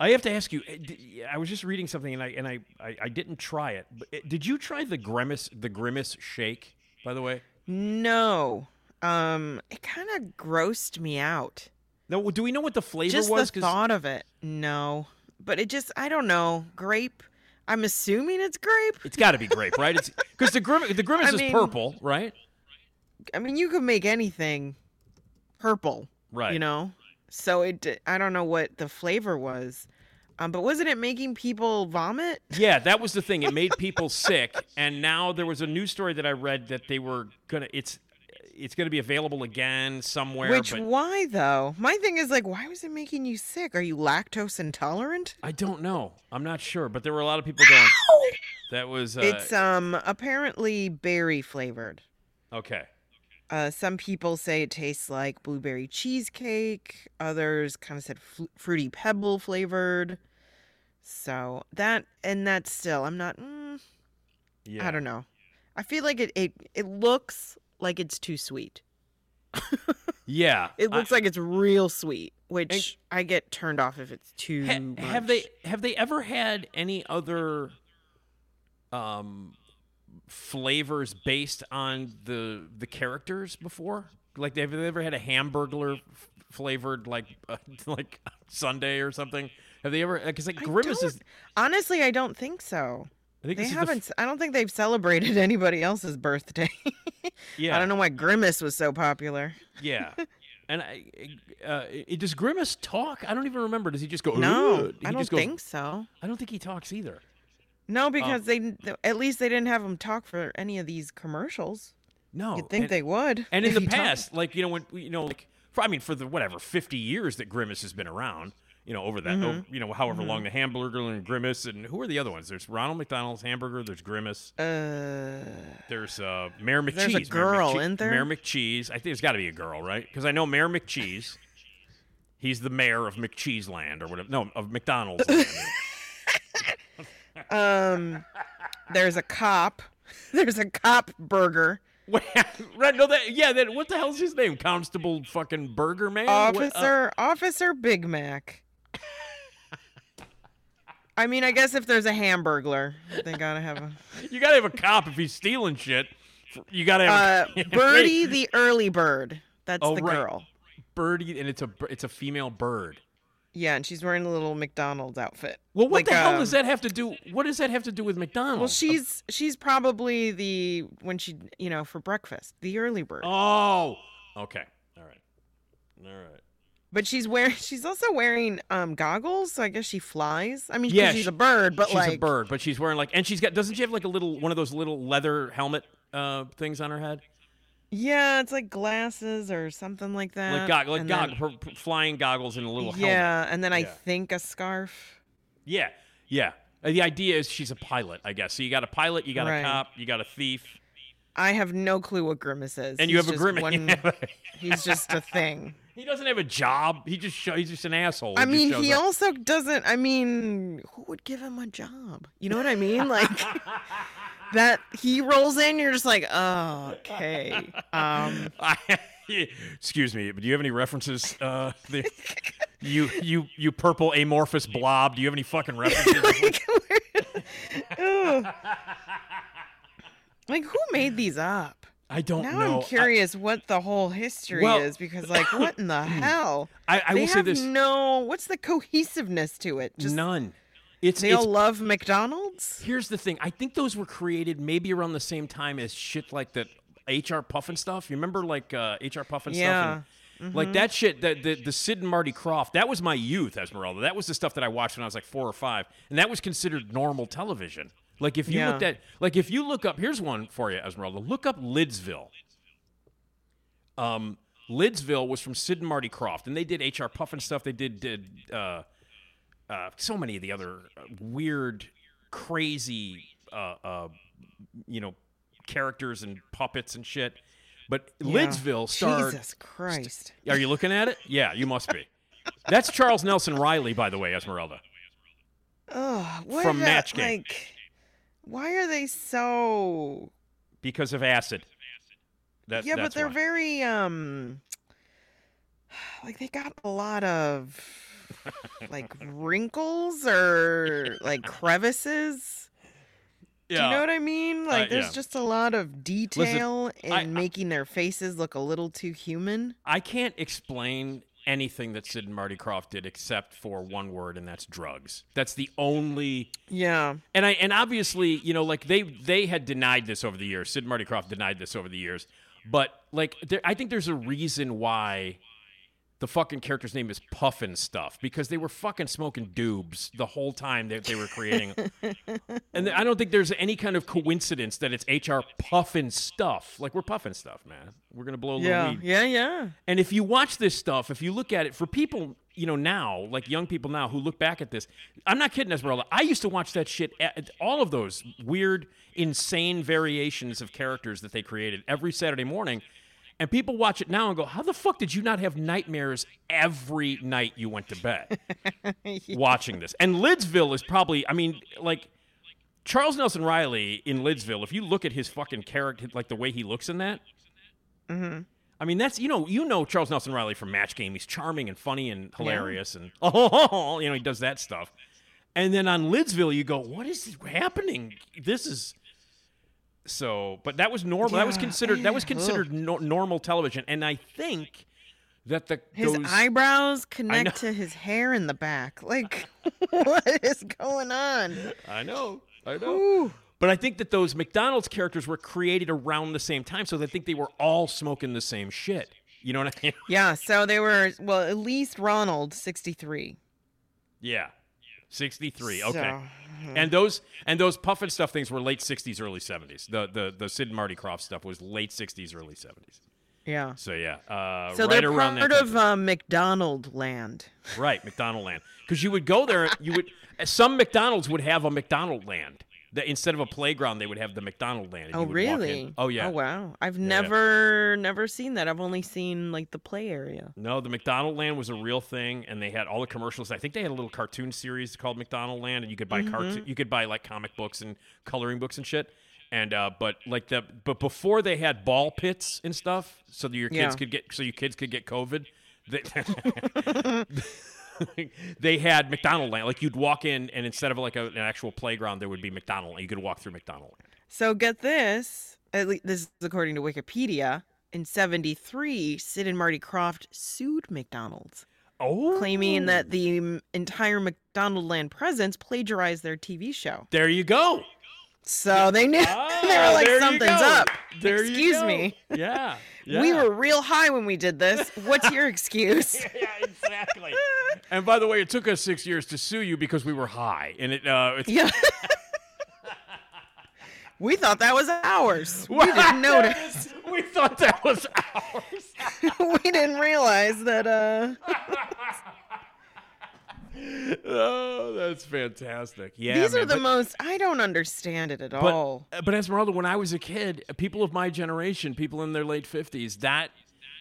I have to ask you. d- I was just reading something, and I and I, I, I didn't try it. But uh, did you try the grimace the grimace shake? By the way, No. Um, it kind of grossed me out. no. Do we know what the flavor Just was? the thought of it. No. But it just, I don't know. Grape. I'm assuming it's grape. it's got to be grape, right? It's because the grim the grimace I is purple, right? I mean, you could make anything purple. Right. You know? So it. I don't know what the flavor was. Um, but wasn't it making people vomit? Yeah, that was the thing. It made people sick, and now there was a news story that I read that they were gonna. It's it's gonna be available again somewhere. Which, but why though? My thing is like, why was it making you sick? Are you lactose intolerant? I don't know. I'm not sure, but there were a lot of people going. That was uh, it's um apparently berry flavored. okay. Uh, some people say it tastes like blueberry cheesecake. Others kind of said fl- fruity pebble flavored. So that and that's still I'm not. Mm, Yeah. I don't know. I feel like it, it it looks like it's too sweet. Yeah. It I- looks like it's real sweet, which I get turned off if it's too. Ha- much. have they have they ever had any other um flavors based on the the characters before? Like have they ever had a hamburger f- flavored like uh, like Sunday or something? Have they ever? Because like I Grimace is. honestly, I don't think so. I think They is the haven't. f- I don't think they've celebrated anybody else's birthday. yeah. I don't know why Grimace was so popular. Yeah. And I, uh, does Grimace talk? I don't even remember. Does he just go? No, He I don't goes- think so. I don't think he talks either. No, because they at least they didn't have him talk for any of these commercials. No. You'd think and- they would. And in the he talked. past, like you know, when you know, like for, I mean, for the whatever fifty years that Grimace has been around, you know, over that, Mm-hmm. over, you know, however long the Hamburger and Grimace, and who are the other ones? There's Ronald McDonald's Hamburger. There's Grimace. Uh, There's uh, Mayor McCheese. There's a girl, isn't there? Mayor McCheese. I think there's got to be a girl, right? Because I know Mayor McCheese. He's the mayor of McCheese Land or whatever. No, of McDonald's. Land. um, there's a cop. There's a cop burger. Right? No, that yeah. That what the hell's his name? Constable fucking Burger Man. What- uh, Officer Officer Big Mac. I mean, I guess if there's a hamburglar, they gotta have a you gotta have a cop if he's stealing shit. You gotta uh, a, Birdie the early bird. That's Oh, the right. girl. birdie, and it's a it's a female bird. Yeah, and she's wearing a little McDonald's outfit. Well, what Like, the hell does um, that have to do? What does that have to do with McDonald's? Well, she's she's probably the when she you know for breakfast the early bird. Oh, okay. All right. All right. But she's wearing she's also wearing um goggles, so I guess she flies. I mean, Yeah, she's she- a bird, but like she's like a bird, but she's wearing like, and she's got. Doesn't she have like a little one of those little leather helmet uh things on her head? yeah, it's like glasses or something like that. like gog, like gog, then- p- flying goggles and a little helmet. yeah, and then I Yeah. think a scarf. Yeah, yeah. Uh, The idea is she's a pilot, I guess. So you got a pilot, you got Right. a cop, you got a thief, I have no clue what Grimace is. and you have a grimace. one- he's just a thing. He doesn't have a job. He just show, he's just an asshole. I mean, shows he also doesn't. I mean, who would give him a job? You know what I mean? Like that he rolls in, you're just like, oh, okay. Um, I- Excuse me, but do you have any references? Uh, the, you you you purple amorphous blob. Do you have any fucking references? like, like who made these up? I don't Now know. I'm curious what the whole history Well- is because, like, what in the hell? I, I they will say have this: no. What's the cohesiveness to it? Just none. It's, they it's all love McDonald's. Here's the thing. I think those were created maybe around the same time as shit like that HR Pufnstuf. You remember like uh, HR Puffin Yeah. stuff? And, Like that shit, that the, the Sid and Marty Krofft, that was my youth, Esmeralda. That was the stuff that I watched when I was like four or five. And that was considered normal television. Like if you Yeah. looked at, like if you look up, here's one for you, Esmeralda. Look up Lidsville. Um, Lidsville was from Sid and Marty Krofft, and they did HR Pufnstuf. They did did uh, uh, so many of the other uh, weird, crazy, uh, uh, you know, characters and puppets and shit. But Yeah. Lidsville starred. Jesus Christ. Are you looking at it? Yeah, you must be. That's Charles Nelson Reilly, by the way, Esmeralda. Ugh, what From Match Game. Like, why are they so? Because of acid. That, yeah, but they're why. very um. Like they got a lot of like wrinkles or like crevices. Do you know what I mean? Like, there's yeah. just a lot of detail in I- I- making their faces look a little too human. I can't explain anything that Sid and Marty Krofft did except for one word, and that's drugs. That's the only. Yeah. And I and obviously, you know, like they they had denied this over the years. Sid and Marty Krofft denied this over the years, but like there, I think there's a reason why the fucking character's name is Pufnstuf because they were fucking smoking doobs the whole time that they were creating. and I don't think there's any kind of coincidence that it's HR Pufnstuf. Like we're puffing stuff, man. We're gonna blow a little Yeah. weed. Yeah. Yeah. And if you watch this stuff, if you look at it for people, you know, now, like young people now who look back at this, I'm not kidding, Esmeralda. I used to watch that shit, at, all of those weird, insane variations of characters that they created every Saturday morning. And people watch it now and go, How the fuck did you not have nightmares every night you went to bed watching this? And Lidsville is probably, I mean, like, Charles Nelson Reilly in Lidsville, if you look at his fucking character, like the way he looks in that, mm-hmm. I mean, that's you know, you know Charles Nelson Reilly from Match Game. He's charming and funny and hilarious, and oh, you know, he does that stuff. And then on Lidsville, you go, "What is happening? This is." So, but that was normal. that was Yeah, considered that was considered no, normal television, and I think that the His those, eyebrows connect to his hair in the back. Like, what is going on? I know, I know. Ooh. But I think that those McDonald's characters were created around the same time, so I think they were all smoking the same shit. You know what I mean? Yeah, so they were well, at least Ronald, sixty-three. Yeah. 63. Okay. So, mm-hmm. And those and those Pufnstuf things were late 60s early 70s. The the the Sid and Marty Krofft stuff was late 60s early 70s. yeah. So yeah, uh So right they're around part of time. uh, McDonald Land. right, McDonald Land. Cuz you would go there you would some McDonald's would have a McDonald Land. That instead of a playground they would have the McDonald Land. Oh you would walk in. really? Oh yeah. Oh wow. I've Yeah, yeah. never never seen that. I've only seen like the play area. No, the McDonald Land was a real thing, and they had all the commercials. I think they had a little cartoon series called McDonald Land, and you could buy Mm-hmm. cartoon, you could buy like comic books and coloring books and shit. And uh, but like the but before they had ball pits and stuff, so that your kids Yeah. could get so your kids could get COVID. They, they had McDonald Land. Like you'd walk in, and instead of like a, an actual playground, there would be McDonald. You could walk through McDonald Land. So get this. At least this is according to Wikipedia. In '73, Sid and Marty Krofft sued McDonald's. Oh, claiming that the entire McDonald Land presence plagiarized their TV show. There you go. So they knew they Ah, were like something's up. There Excuse me. Yeah. We were real high when we did this. What's your excuse? yeah, exactly. and by the way, it took us six years to sue you because we were high, and it. Uh, it's, yeah. we thought that was ours. We didn't notice. we thought that was ours. we didn't realize that uh oh, that's fantastic. Yeah, these man, are the but- most I don't understand it at But, all. but Esmeralda, when I was a kid, people of my generation, people in their late fifties, that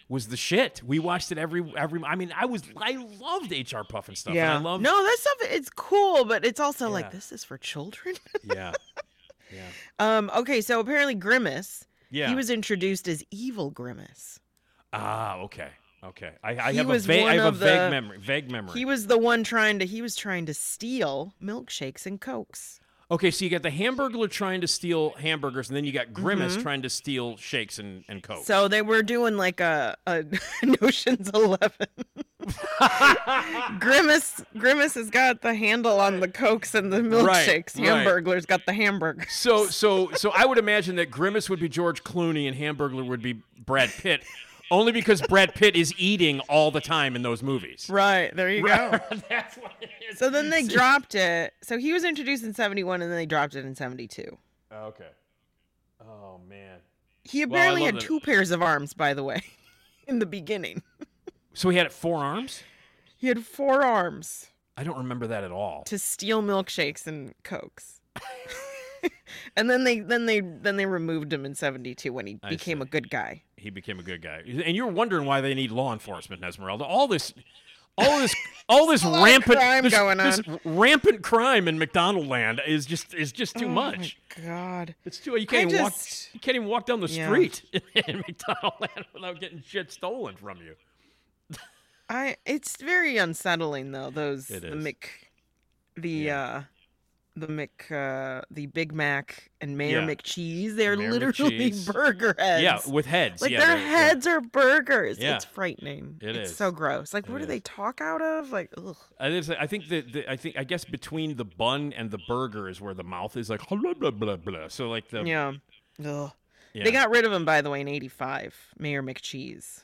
was the shit. We watched it every every. I mean, I was I loved HR Puff and stuff. yeah. and I loved. no, that stuff it's cool, but it's also Yeah. like this is for children. Yeah. Yeah. um okay, so apparently Grimace, Yeah. he was introduced as evil Grimace. Ah, okay. Okay. I, I have a vague. I have a vague the- memory. Vague memory. He was the one trying to he was trying to steal milkshakes and cokes. Okay, so you got the Hamburglar trying to steal hamburgers, and then you got Grimace Mhm. trying to steal shakes and, and coke. So they were doing like a, a Ocean's Eleven. Grimace Grimace has got the handle on the cokes and the milkshakes. right. Hamburglar's got the hamburgers. So so so I would imagine that Grimace would be George Clooney and Hamburglar would be Brad Pitt, only because Brad Pitt is eating all the time in those movies. Right there you go. That's what it is. So then they dropped it. So he was introduced in seventy one, and then they dropped it in seventy two. Okay. Oh man. He Well, I apparently love had that- two pairs of arms, by the way, in the beginning. So he had four arms. He had four arms I don't remember that at all. to steal milkshakes and cokes. and then they then they then they removed him in 72 when he I became a good guy. He became a good guy, and you're wondering why they need law enforcement, Esmeralda. All this, all this, all this rampant crime this, going this on. rampant crime in McDonaldLand is just is just too Oh much. my god. It's too. You can't I even walk. You can't even walk down the Yeah. street in McDonaldLand without getting shit stolen from you. I it's very unsettling though those It the. Mc the Yeah. uh the Mc uh the Big Mac and Mayor Yeah. McCheese they're Mayor literally McCheese. burger heads. Yeah, with heads. like yeah, their they're- yeah. heads are burgers. Yeah. It's frightening. It it's is. so gross. Like It what do they talk out of? Like ugh. I think- I think that the, I think I guess between the bun and the burger is where the mouth is like blah blah blah blah. So like the Yeah. Ugh. yeah. They got rid of him by the way in 85. Mayor McCheese.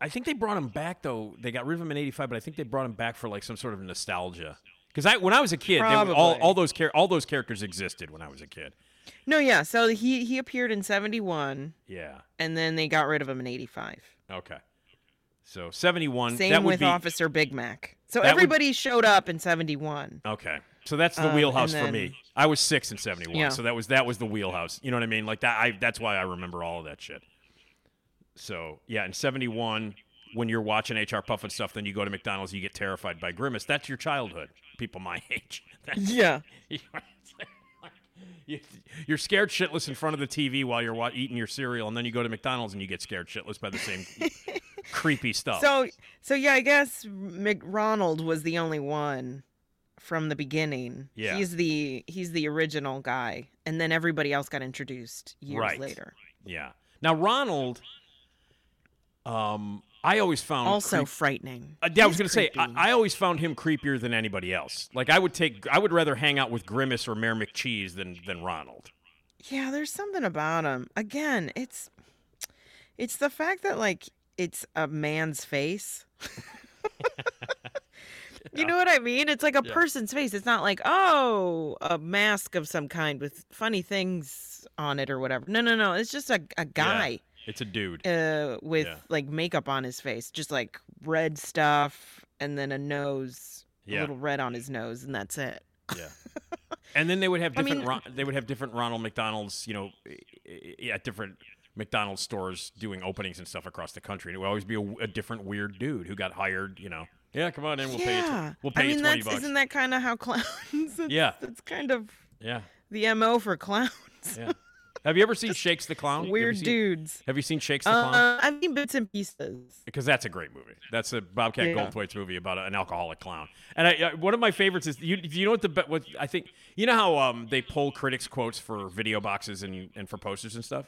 I think they brought him back though. They got rid of him in '85, but I think they brought him back for like some sort of nostalgia. Because I, when I was a kid, were- all all those char- all those characters existed when I was a kid. No, yeah. So he he appeared in 71 Yeah. and then they got rid of him in 85. Okay. So '71. Same that would with be, Officer Big Mac. So that would- everybody showed up in 71. Okay. So that's the Um, wheelhouse and for me. I was six in '71, Yeah. so that was that was the wheelhouse. You know what I mean? Like that. I that's why I remember all of that shit. So yeah, in '71, when you're watching HR Pufnstuf, then you go to McDonald's, you get terrified by Grimace. That's your childhood. People my age. Yeah. You- You're scared shitless in front of the TV while you're eating your cereal, and then you go to McDonald's and you get scared shitless by the same creepy stuff. So so yeah, I guess McRonald was the only one from the beginning. Yeah. He's the he's the original guy, and then everybody else got introduced years Right. later. yeah. Now Ronald, um, I always found Also creep- frightening. Uh, yeah, I was gonna say I. I always found him creepier than anybody else. Like I would take, I would rather hang out with Grimace or Mayor McCheese than than Ronald. Yeah, there's something about him. Again, it's it's the fact that like it's a man's face. You know what I mean? It's like a Yeah. person's face. It's not like, oh, a mask of some kind with funny things on it or whatever. No, no, no. It's just a, a guy It's a dude. uh, with Yeah. like makeup on his face, just like red stuff and then a nose, a little red on his nose, and that's it. Yeah. And then they would have different. I mean- Ron- they would have different Ronald McDonald's. You know, at different McDonald's stores doing openings and stuff across the country. And it would always be a, a different weird dude who got hired. You know. Yeah, come on in. We'll pay you. yeah. Tw- we'll pay I mean, you twenty that's bucks. isn't that kind of how clowns? It's, Yeah. That's kind of Yeah. the mo for clowns. Yeah. have you ever seen Shakes the Clown? Weird seen- dudes. Have you seen Shakes the Clown? Uh, I've seen bits and pieces. because that's a great movie. That's a Bobcat Yeah. Goldthwait's movie about an alcoholic clown. And I, I, one of my favorites is you. Do You know what the what I think? You know how um they pull critics quotes for video boxes and and for posters and stuff.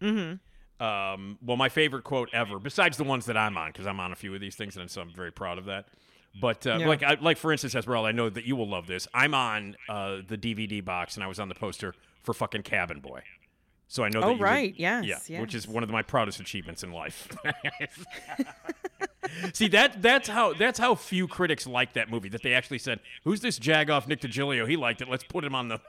Mm-hmm. Um, well, my favorite quote ever, besides the ones that I'm on, because I'm on a few of these things, and so I'm very proud of that. But uh, Yeah. like, I, like for instance, Esmeralda, I know that you will love this. I'm on uh, the DVD box, and I was on the poster for fucking Cabin Boy. So I know. that Oh, you would- right. Yes, Yeah, which is one of my proudest achievements in life. See that that's how that's how few critics like that movie that they actually said, "Who's this jagoff Nick DiGilio? He liked it. Let's put him on the."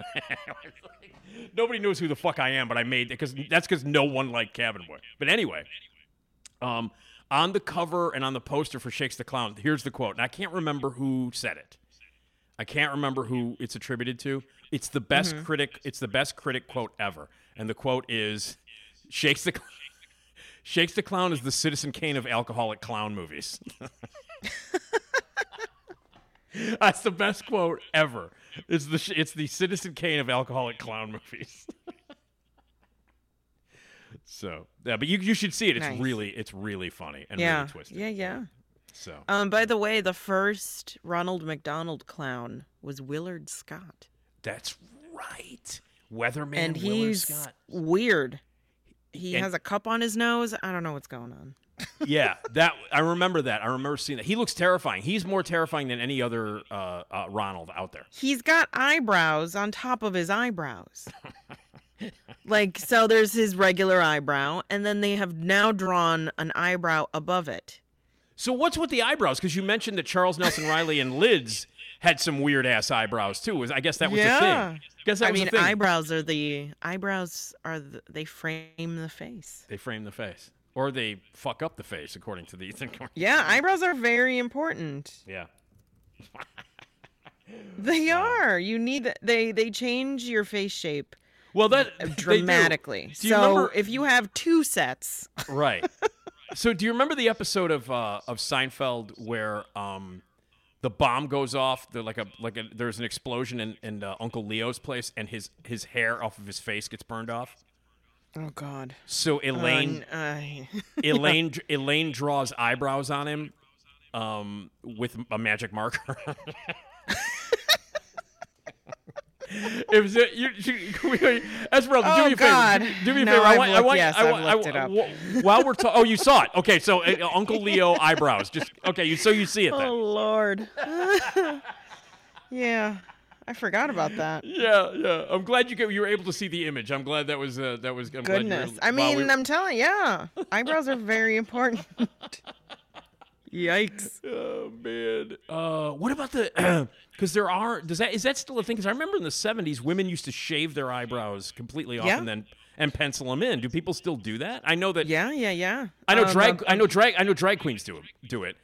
Nobody knows who the fuck I am, but I made it because that's because no one liked Cabin Boy. But anyway, um, on the cover and on the poster for Shakes the Clown, here's the quote, and I can't remember who said it. I can't remember who it's attributed to. It's the best Mm-hmm. critic. It's the best critic quote ever, and the quote is, "Shakes the." Shakes the Clown is the Citizen Kane of alcoholic clown movies. That's the best quote ever. It's the it's the Citizen Kane of alcoholic clown movies. so yeah, but you you should see it. It's Nice. really it's really funny and Yeah. really twisted. Yeah, yeah. So Um, by the way, the first Ronald McDonald clown was Willard Scott. that's right. Weatherman and Willard he's Scott. weird. He And- has a cup on his nose. I don't know what's going on. yeah, that I remember that. I remember seeing that. He looks terrifying. He's more terrifying than any other uh, uh, Ronald out there. He's got eyebrows on top of his eyebrows. like so there's his regular eyebrow and then they have now drawn an eyebrow above it. So what's with the eyebrows? Because you mentioned that Charles Nelson Reilly and Lids had some weird ass eyebrows too. Was I guess that was the Yeah. thing. Guess that I was mean the thing. eyebrows are the eyebrows are the, they frame the face. They frame the face, or they fuck up the face, according to the Ethan. Coen. Yeah, eyebrows are very important. Yeah. They are. You need they they change your face shape Well, that they do. dramatically. Do so remember- if you have two sets, right. So do you remember the episode of uh, of Seinfeld where um, the bomb goes off? The, like a like a there's an explosion in, in uh, Uncle Leo's place, and his his hair off of his face gets burned off. oh god. So Elaine Uh, Elaine Elaine draws eyebrows on him um, with a magic marker. It was a, you, you, Esmeralda, do Oh, me a favor. God. Do, do me a No, favor. I I've want, I looked- want, yes, I I've want, I it up. while we're talking, oh, you saw it. Okay, so uh, Uncle Leo eyebrows. Just okay. You so you see it then. oh lord. yeah. I forgot about that. Yeah, yeah. I'm glad you get, you were able to see the image. I'm glad that was uh, that was. I'm glad you were- Goodness. I mean, we- I'm telling yeah. Eyebrows are very important. Yikes. Oh man. Uh, what about the? Because there are. Does that is that still a thing? Because I remember in the '70s, women used to shave their eyebrows completely off Yeah. and then and pencil them in. Do people still do that? I know that. Yeah, yeah, yeah. I know Um, drag. I know drag. I know drag queens do it. Do it.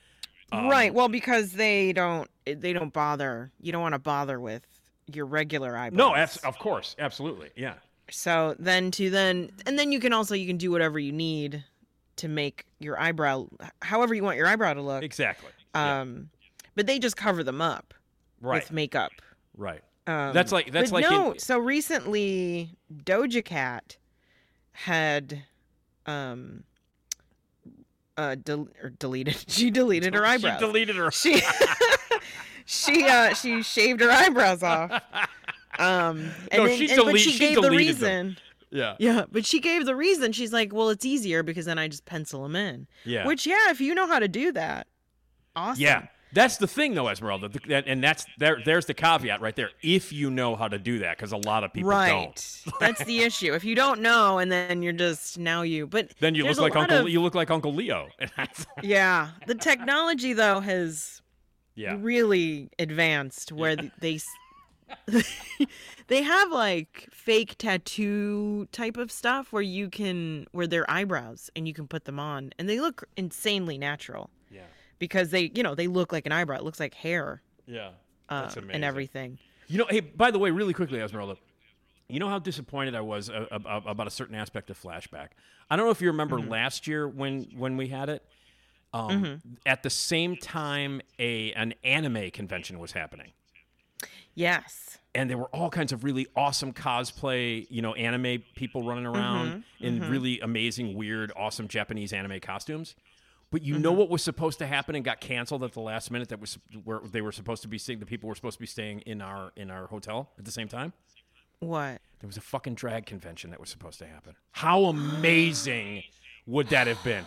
Um, right. Well, because they don't they don't bother. You don't want to bother with your regular eyebrows. No, abs- of course, absolutely. Yeah. So then to then and then you can also you can do whatever you need to make your eyebrow however you want your eyebrow to look. Exactly. Yeah. Um but they just cover them up right. with makeup. right. Um, That's like- that's like no. in- so recently, Doja Cat had um uh del- or deleted. She deleted her eyebrows. She deleted her. she she uh she shaved her eyebrows off. Um, and No, then, she and, but she she gave the reason. them. Yeah. Yeah, but she gave the reason. She's like, well, it's easier because then I just pencil them in. Yeah. Which, yeah, if you know how to do that, awesome. Yeah. That's the thing, though, Esmeralda, and that's there. There's the caveat right there. If you know how to do that, because a lot of people right. don't, That's the issue. If you don't know, and then you're just now you. But then you look like Uncle. of- You look like Uncle Leo. Yeah, the technology though has yeah. really advanced where th- they they have like fake tattoo type of stuff where you can where they're eyebrows and you can put them on and they look insanely natural Yeah. because they you know they look like an eyebrow it looks like hair Yeah. uh, That's amazing. and everything You know, hey, by the way, really quickly, Esmeralda, you know how disappointed I was uh, ab- about a certain aspect of Flashback. I don't know if you remember Mm-hmm. last year when when we had it. Um, At the same time, a an anime convention was happening, yes and there were all kinds of really awesome cosplay, you know, anime people running around Mm-hmm. in really amazing, weird, awesome Japanese anime costumes. But you Mm-hmm. know what was supposed to happen and got canceled at the last minute? That was where they were supposed to be staying. The people were supposed to be staying in our in our hotel at the same time. what There was a fucking drag convention that was supposed to happen. How amazing would that have been?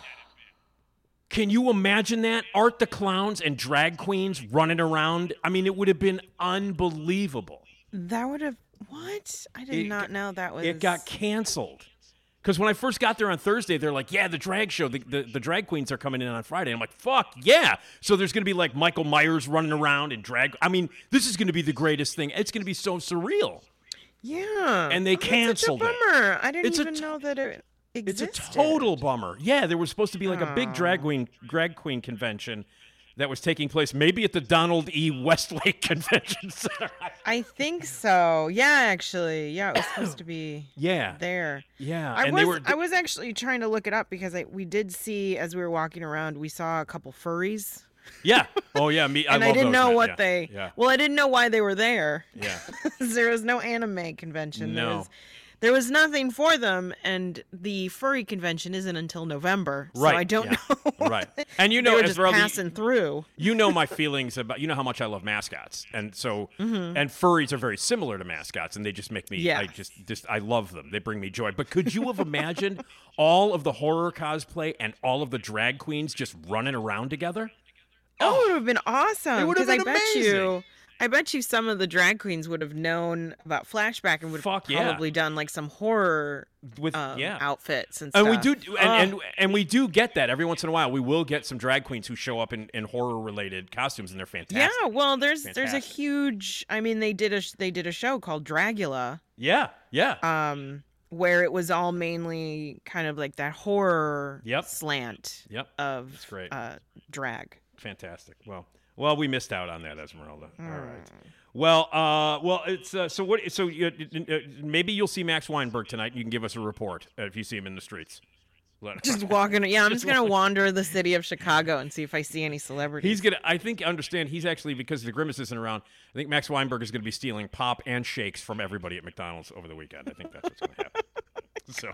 Can you imagine that? Art the clowns and drag queens running around. I mean, it would have been unbelievable. That would have what? I did It not know that was. It got canceled. Because when I first got there on Thursday, they're like, yeah, the drag show, the, the, the drag queens are coming in on Friday. I'm like, fuck, yeah. So there's going to be like Michael Myers running around and drag. I mean, this is going to be the greatest thing. It's going to be so surreal. Yeah. And they Oh, canceled it. a bummer. I didn't It's even t- know that it It's a total bummer. Yeah, there was supposed to be like a big drag queen, drag queen convention that was taking place maybe at the Donald E. Westlake Convention Center. I think so. Yeah, actually. Yeah, it was supposed to be yeah. there. Yeah. I and was they were. I was actually trying to look it up because I, we did see as we were walking around, we saw a couple furries. yeah. Oh, yeah. Me. I and I, didn't know what Yeah. they Yeah. Well, I didn't know why they were there. Yeah. there was no anime convention. There No. There was nothing for them, and the furry convention isn't until November. So Right, I don't yeah, know. right. And you know, just passing through. you know my feelings about you know how much I love mascots, and so Mm-hmm. and furries are very similar to mascots, and they just make me. Yeah. I just just I love them. They bring me joy. But could you have imagined all of the horror cosplay and all of the drag queens just running around together? Oh, it would have been awesome. It would have been I bet amazing. you, I bet you some of the drag queens would have known about Flashback and would have Fuck yeah. probably done like some horror With um, yeah. outfits and stuff. And we do, and, Oh, and and we do get that every once in a while. We will get some drag queens who show up in, in horror related costumes, and they're fantastic. yeah, well, there's there's a huge. I mean, they did a they did a show called Dragula, yeah, yeah. um, where it was all mainly kind of like that horror Yep. slant Yep, of that's great. uh, drag. Fantastic. Well, well, we missed out on that, Esmeralda. All right. Hmm. Well, uh, well, it's uh, so what? So you, uh, maybe you'll see Max Weinberg tonight. and You can give us a report uh, if you see him in the streets. Let- Just walking. Yeah, I'm just gonna wander the city of Chicago and see if I see any celebrities. He's gonna. I think understand. He's actually because the grimace isn't around. I think Max Weinberg is gonna be stealing pop and shakes from everybody at McDonald's over the weekend. I think that's what's gonna happen. so,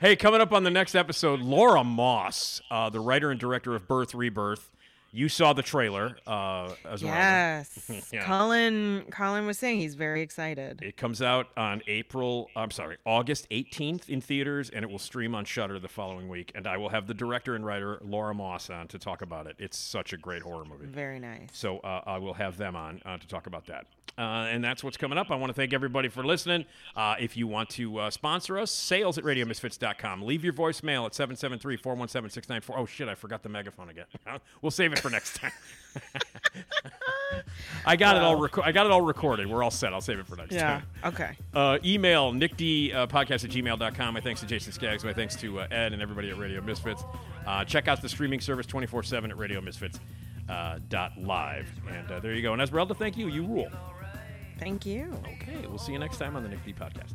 hey, coming up on the next episode, Laura Moss, uh, the writer and director of Birth Rebirth. You saw the trailer uh, as well. Yes. Yeah. Colin Colin was saying he's very excited. It comes out on April, I'm sorry, August 18th in theaters, and it will stream on Shudder the following week. And I will have the director and writer Laura Moss on to talk about it. It's such a great horror movie. Very nice. So uh, I will have them on uh, to talk about that. Uh, and that's what's coming up. I want to thank everybody for listening. Uh, if you want to uh, sponsor us, sales at radiomisfits.com. Leave your voicemail at 773 417 694. Oh, shit, I forgot the megaphone again. we'll save it for next time. I got it all. Reco- I got it all recorded. We're all set. I'll save it for next Yeah. time. Okay. Uh, email nickd uh, podcast at gmail.com. My thanks to Jason Skaggs. My thanks to uh, Ed and everybody at Radio Misfits. Uh, check out the streaming service 24 7 at radiomisfits.live. Uh, dot live. and uh, there you go. And Esmeralda, thank you. You rule. Thank you. Okay, we'll see you next time on the Nick D Podcast.